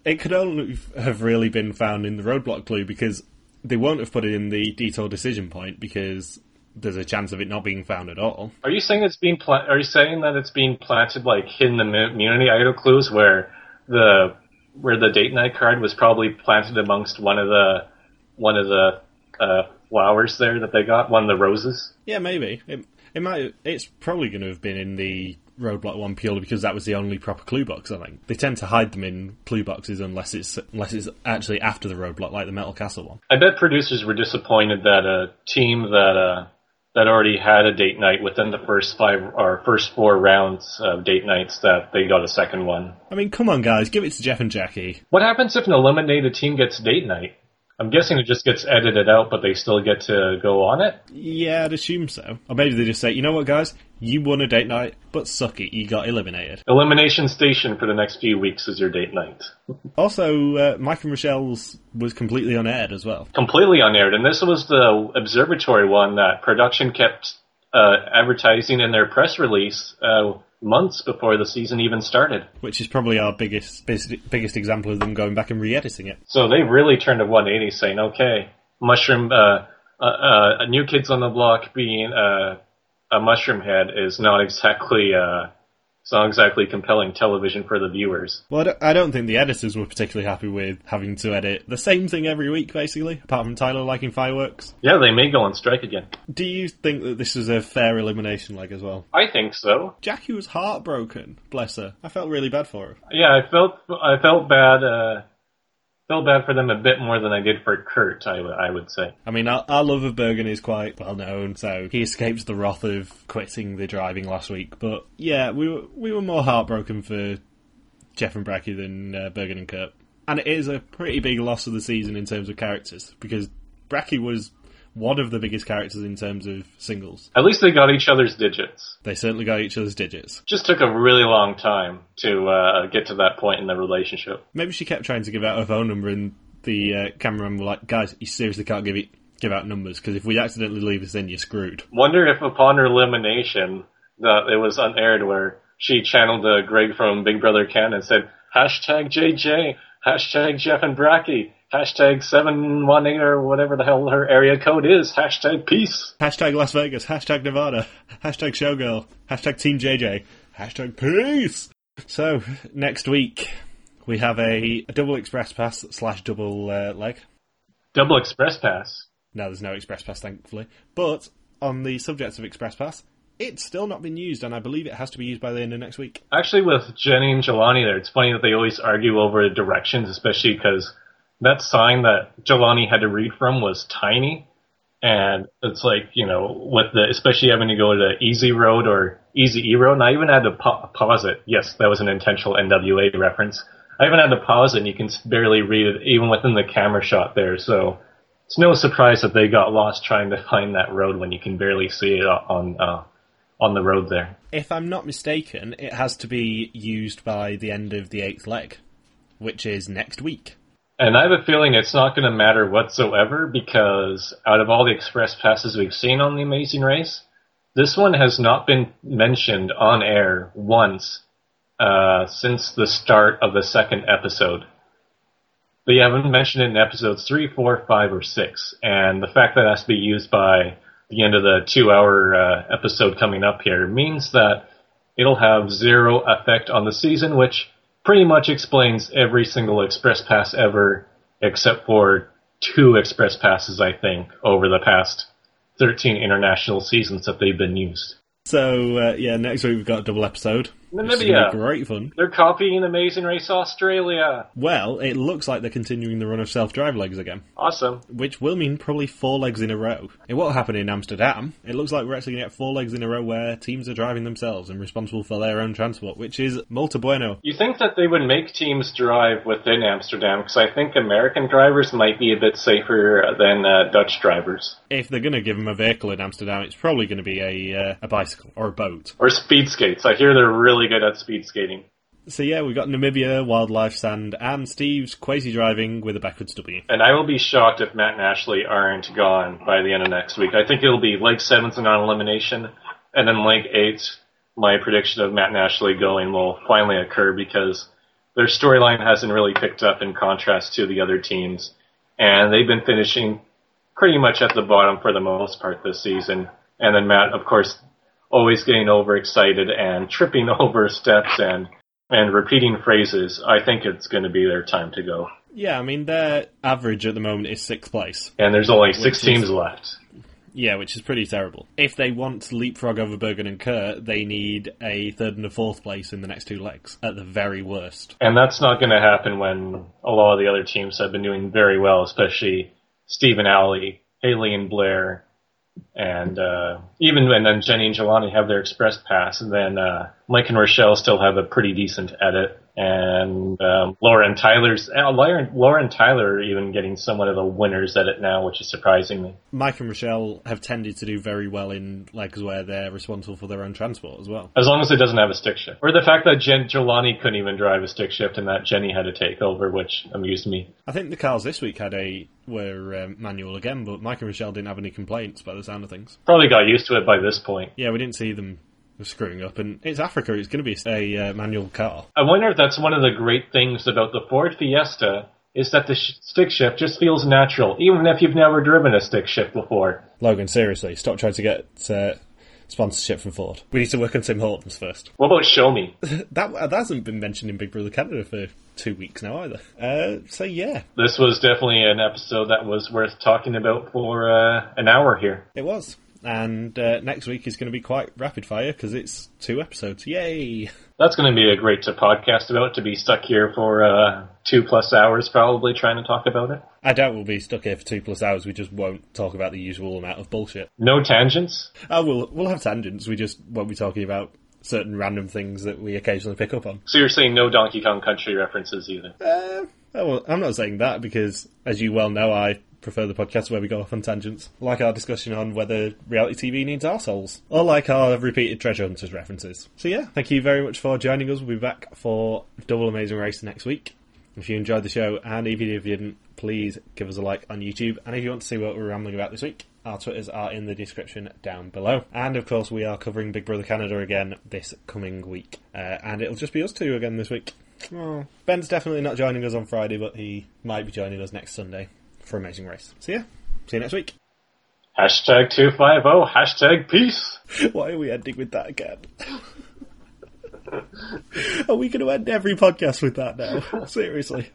[SPEAKER 1] It could only have really been found in the roadblock clue because they won't have put it in the detour decision point because there's a chance of it not being found at all.
[SPEAKER 2] Are you saying it's being pla- Are you saying that it's being planted like hidden the immunity idol clues where the where the date night card was probably planted amongst one of the one of the uh, flowers there that they got, one of the roses?
[SPEAKER 1] Yeah, maybe. It, it might. It's probably going to have been in the Roadblock one purely because that was the only proper clue box. I think they tend to hide them in clue boxes unless it's unless it's actually after the Roadblock, like the Metal Castle one.
[SPEAKER 2] I bet producers were disappointed that a team that uh, that already had a date night within the first five or first four rounds of date nights that they got a second one.
[SPEAKER 1] I mean, come on, guys, give it to Jeff and Jackie.
[SPEAKER 2] What happens if an eliminated team gets date night? I'm guessing it just gets edited out, but they still get to go on it?
[SPEAKER 1] Yeah, I'd assume so. Or maybe they just say, you know what, guys? You won a date night, but suck it, you got eliminated.
[SPEAKER 2] Elimination Station for the next few weeks is your date night.
[SPEAKER 1] also, uh, Mike and Michelle's was completely unaired as well.
[SPEAKER 2] Completely unaired, and this was the Observatory one that production kept uh, advertising in their press release. Uh, months before the season even started.
[SPEAKER 1] Which is probably our biggest biggest example of them going back and re-editing it.
[SPEAKER 2] So they really turned a 180, saying, "Okay, mushroom, uh, uh, uh, new kids on the block being uh, a mushroom head is not exactly uh, it's not exactly compelling television for the viewers.
[SPEAKER 1] Well, I don't, think the editors were particularly happy with having to edit the same thing every week, basically, apart from Tyler liking fireworks.
[SPEAKER 2] Yeah, they may go on strike again.
[SPEAKER 1] Do you think that this was a fair elimination leg as well?
[SPEAKER 2] I think so.
[SPEAKER 1] Jackie was heartbroken, bless her. I felt really bad for her.
[SPEAKER 2] Yeah, I felt I felt bad. Uh, felt bad for them a bit more than I did for Kurt. I, w- I would say.
[SPEAKER 1] I mean, our, our love of Bergen is quite well known, so he escapes the wrath of quitting the driving last week. But yeah, we were we were more heartbroken for Jeff and Bracky than uh, Bergen and Kurt, and it is a pretty big loss of the season in terms of characters because Bracky was one of the biggest characters in terms of singles.
[SPEAKER 2] At least they got each other's digits.
[SPEAKER 1] They certainly got each other's digits.
[SPEAKER 2] Just took a really long time to uh, get to that point in the relationship.
[SPEAKER 1] Maybe she kept trying to give out her phone number, and the uh, cameraman were like, "Guys, you seriously can't give it." Give out numbers because if we accidentally leave this in, you're screwed.
[SPEAKER 2] Wonder if upon her elimination that it was unaired where she channeled uh, Greg from Big Brother Canada and said hashtag JJ, hashtag Jeff and Bracky, hashtag 718 or whatever the hell her area code is, hashtag peace.
[SPEAKER 1] Hashtag Las Vegas, hashtag Nevada, hashtag Showgirl, hashtag Team JJ, hashtag Peace. So, next week, we have a, a double express pass slash double uh, leg.
[SPEAKER 2] Double express pass.
[SPEAKER 1] No, there's no express pass, thankfully. But on the subject of express pass, it's still not been used, and I believe it has to be used by the end of next week.
[SPEAKER 2] Actually, with Jenny and Jelani there, it's funny that they always argue over directions, especially because that sign that Jelani had to read from was tiny. And it's like, you know, with the, especially having to go to Easy Road or Easy E Road, and I even had to pa- pause it. Yes, that was an intentional NWA reference. I even had to pause it, and you can barely read it, even within the camera shot there. So it's no surprise that they got lost trying to find that road when you can barely see it on uh, on the road there.
[SPEAKER 1] If I'm not mistaken, it has to be used by the end of the eighth leg, which is next week.
[SPEAKER 2] And I have a feeling it's not going to matter whatsoever because out of all the express passes we've seen on the Amazing Race, this one has not been mentioned on air once uh, since the start of the second episode. They haven't mentioned it in episodes three, four, five, or six, and the fact that it has to be used by the end of the two-hour uh, episode coming up here means that it'll have zero effect on the season, which pretty much explains every single express pass ever, except for two express passes, I think, over the past 13 international seasons that they've been used.
[SPEAKER 1] So uh, yeah, next week we've got a double episode.
[SPEAKER 2] Namibia.
[SPEAKER 1] great fun.
[SPEAKER 2] They're copying Amazing Race Australia.
[SPEAKER 1] Well, it looks like they're continuing the run of self-drive legs again,
[SPEAKER 2] Awesome.
[SPEAKER 1] which will mean probably four legs in a row. It won't happen in Amsterdam. It looks like we're actually going to get four legs in a row where teams are driving themselves and responsible for their own transport, which is multa bueno.
[SPEAKER 2] You think that they would make teams drive within Amsterdam because I think American drivers might be a bit safer than uh, Dutch drivers.
[SPEAKER 1] If they're going to give them a vehicle in Amsterdam, it's probably going to be a uh, a bicycle or a boat.
[SPEAKER 2] Or speed skates. I hear they're really good at speed skating.
[SPEAKER 1] So yeah, we've got Namibia, Wildlife Sand, and Steve's quasi driving with a backwards W.
[SPEAKER 2] And I will be shocked if Matt and Ashley aren't gone by the end of next week. I think it'll be leg sevens and on elimination, and then leg eight. My prediction of Matt and Ashley going will finally occur because their storyline hasn't really picked up in contrast to the other teams, and they've been finishing pretty much at the bottom for the most part this season. And then Matt, of course, always getting overexcited and tripping over steps and and repeating phrases. I think it's going to be their time to go.
[SPEAKER 1] Yeah, I mean their average at the moment is sixth place.
[SPEAKER 2] And there's only six
[SPEAKER 1] Which is-
[SPEAKER 2] teams left.
[SPEAKER 1] Yeah, which is pretty terrible. If they want to leapfrog over Bergen and Kerr, they need a third and a fourth place in the next two legs, at the very worst.
[SPEAKER 2] And that's not going to happen when a lot of the other teams have been doing very well, especially Stephen Alley, Haley and Blair, and uh, even when then Jenny and Jelani have their express pass, and then uh, Mike and Rochelle still have a pretty decent edit, and um, Laura and Tyler's uh, Laura, Laura Tyler are even getting somewhat of a winner's edit now, which is surprising me.
[SPEAKER 1] Mike and Rochelle have tended to do very well in legs where they're responsible for their own transport as well.
[SPEAKER 2] As long as it doesn't have a stick shift, or the fact that Jen Jelani couldn't even drive a stick shift, and that Jenny had to take over, which amused me.
[SPEAKER 1] I think the cars this week had a were um, manual again, but Mike and Rochelle didn't have any complaints by the sound of things.
[SPEAKER 2] Probably got used to it by this point.
[SPEAKER 1] Yeah, we didn't see them screwing up, and it's Africa. It's going to be a uh, manual car.
[SPEAKER 2] I wonder if that's one of the great things about the Ford Fiesta is that the sh- stick shift just feels natural, even if you've never driven a stick shift before.
[SPEAKER 1] Logan, seriously, stop trying to get uh, sponsorship from Ford. We need to work on Tim Hortons first.
[SPEAKER 2] What about Show Me?
[SPEAKER 1] that, that hasn't been mentioned in Big Brother Canada for two weeks now either. Uh, so yeah,
[SPEAKER 2] This was definitely an episode that was worth talking about for uh, an hour here.
[SPEAKER 1] it was. And uh, next week is going to be quite rapid fire because it's two episodes. Yay!
[SPEAKER 2] That's going to be a great to podcast about, to be stuck here for uh, two plus hours probably trying to talk about it.
[SPEAKER 1] I doubt we'll be stuck here for two plus hours. We just won't talk about the usual amount of bullshit.
[SPEAKER 2] No tangents.
[SPEAKER 1] Oh, we'll we'll have tangents. We just won't be talking about certain random things that we occasionally pick up on.
[SPEAKER 2] So you're saying no Donkey Kong Country references either.
[SPEAKER 1] Uh, well, I'm not saying that because, as you well know, I prefer the podcast where we go off on tangents, like our discussion on whether reality TV needs our souls, or like our repeated treasure hunters references. So yeah, thank you very much for joining us. We'll be back for Double Amazing Race next week. If you enjoyed the show, and even if you didn't, please give us a like on YouTube. And if you want to see what we're rambling about this week, our Twitters are in the description down below. And of course, we are covering Big Brother Canada again this coming week. Uh, and it'll just be us two again this week. Oh, Ben's definitely not joining us on Friday, but he might be joining us next Sunday for Amazing Race. So yeah, see you next week.
[SPEAKER 2] Hashtag 250, hashtag peace.
[SPEAKER 1] Why are we ending with that again? are we going to end every podcast with that now? Seriously.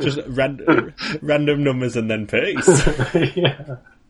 [SPEAKER 1] Just ran- random numbers and then peace.
[SPEAKER 2] yeah.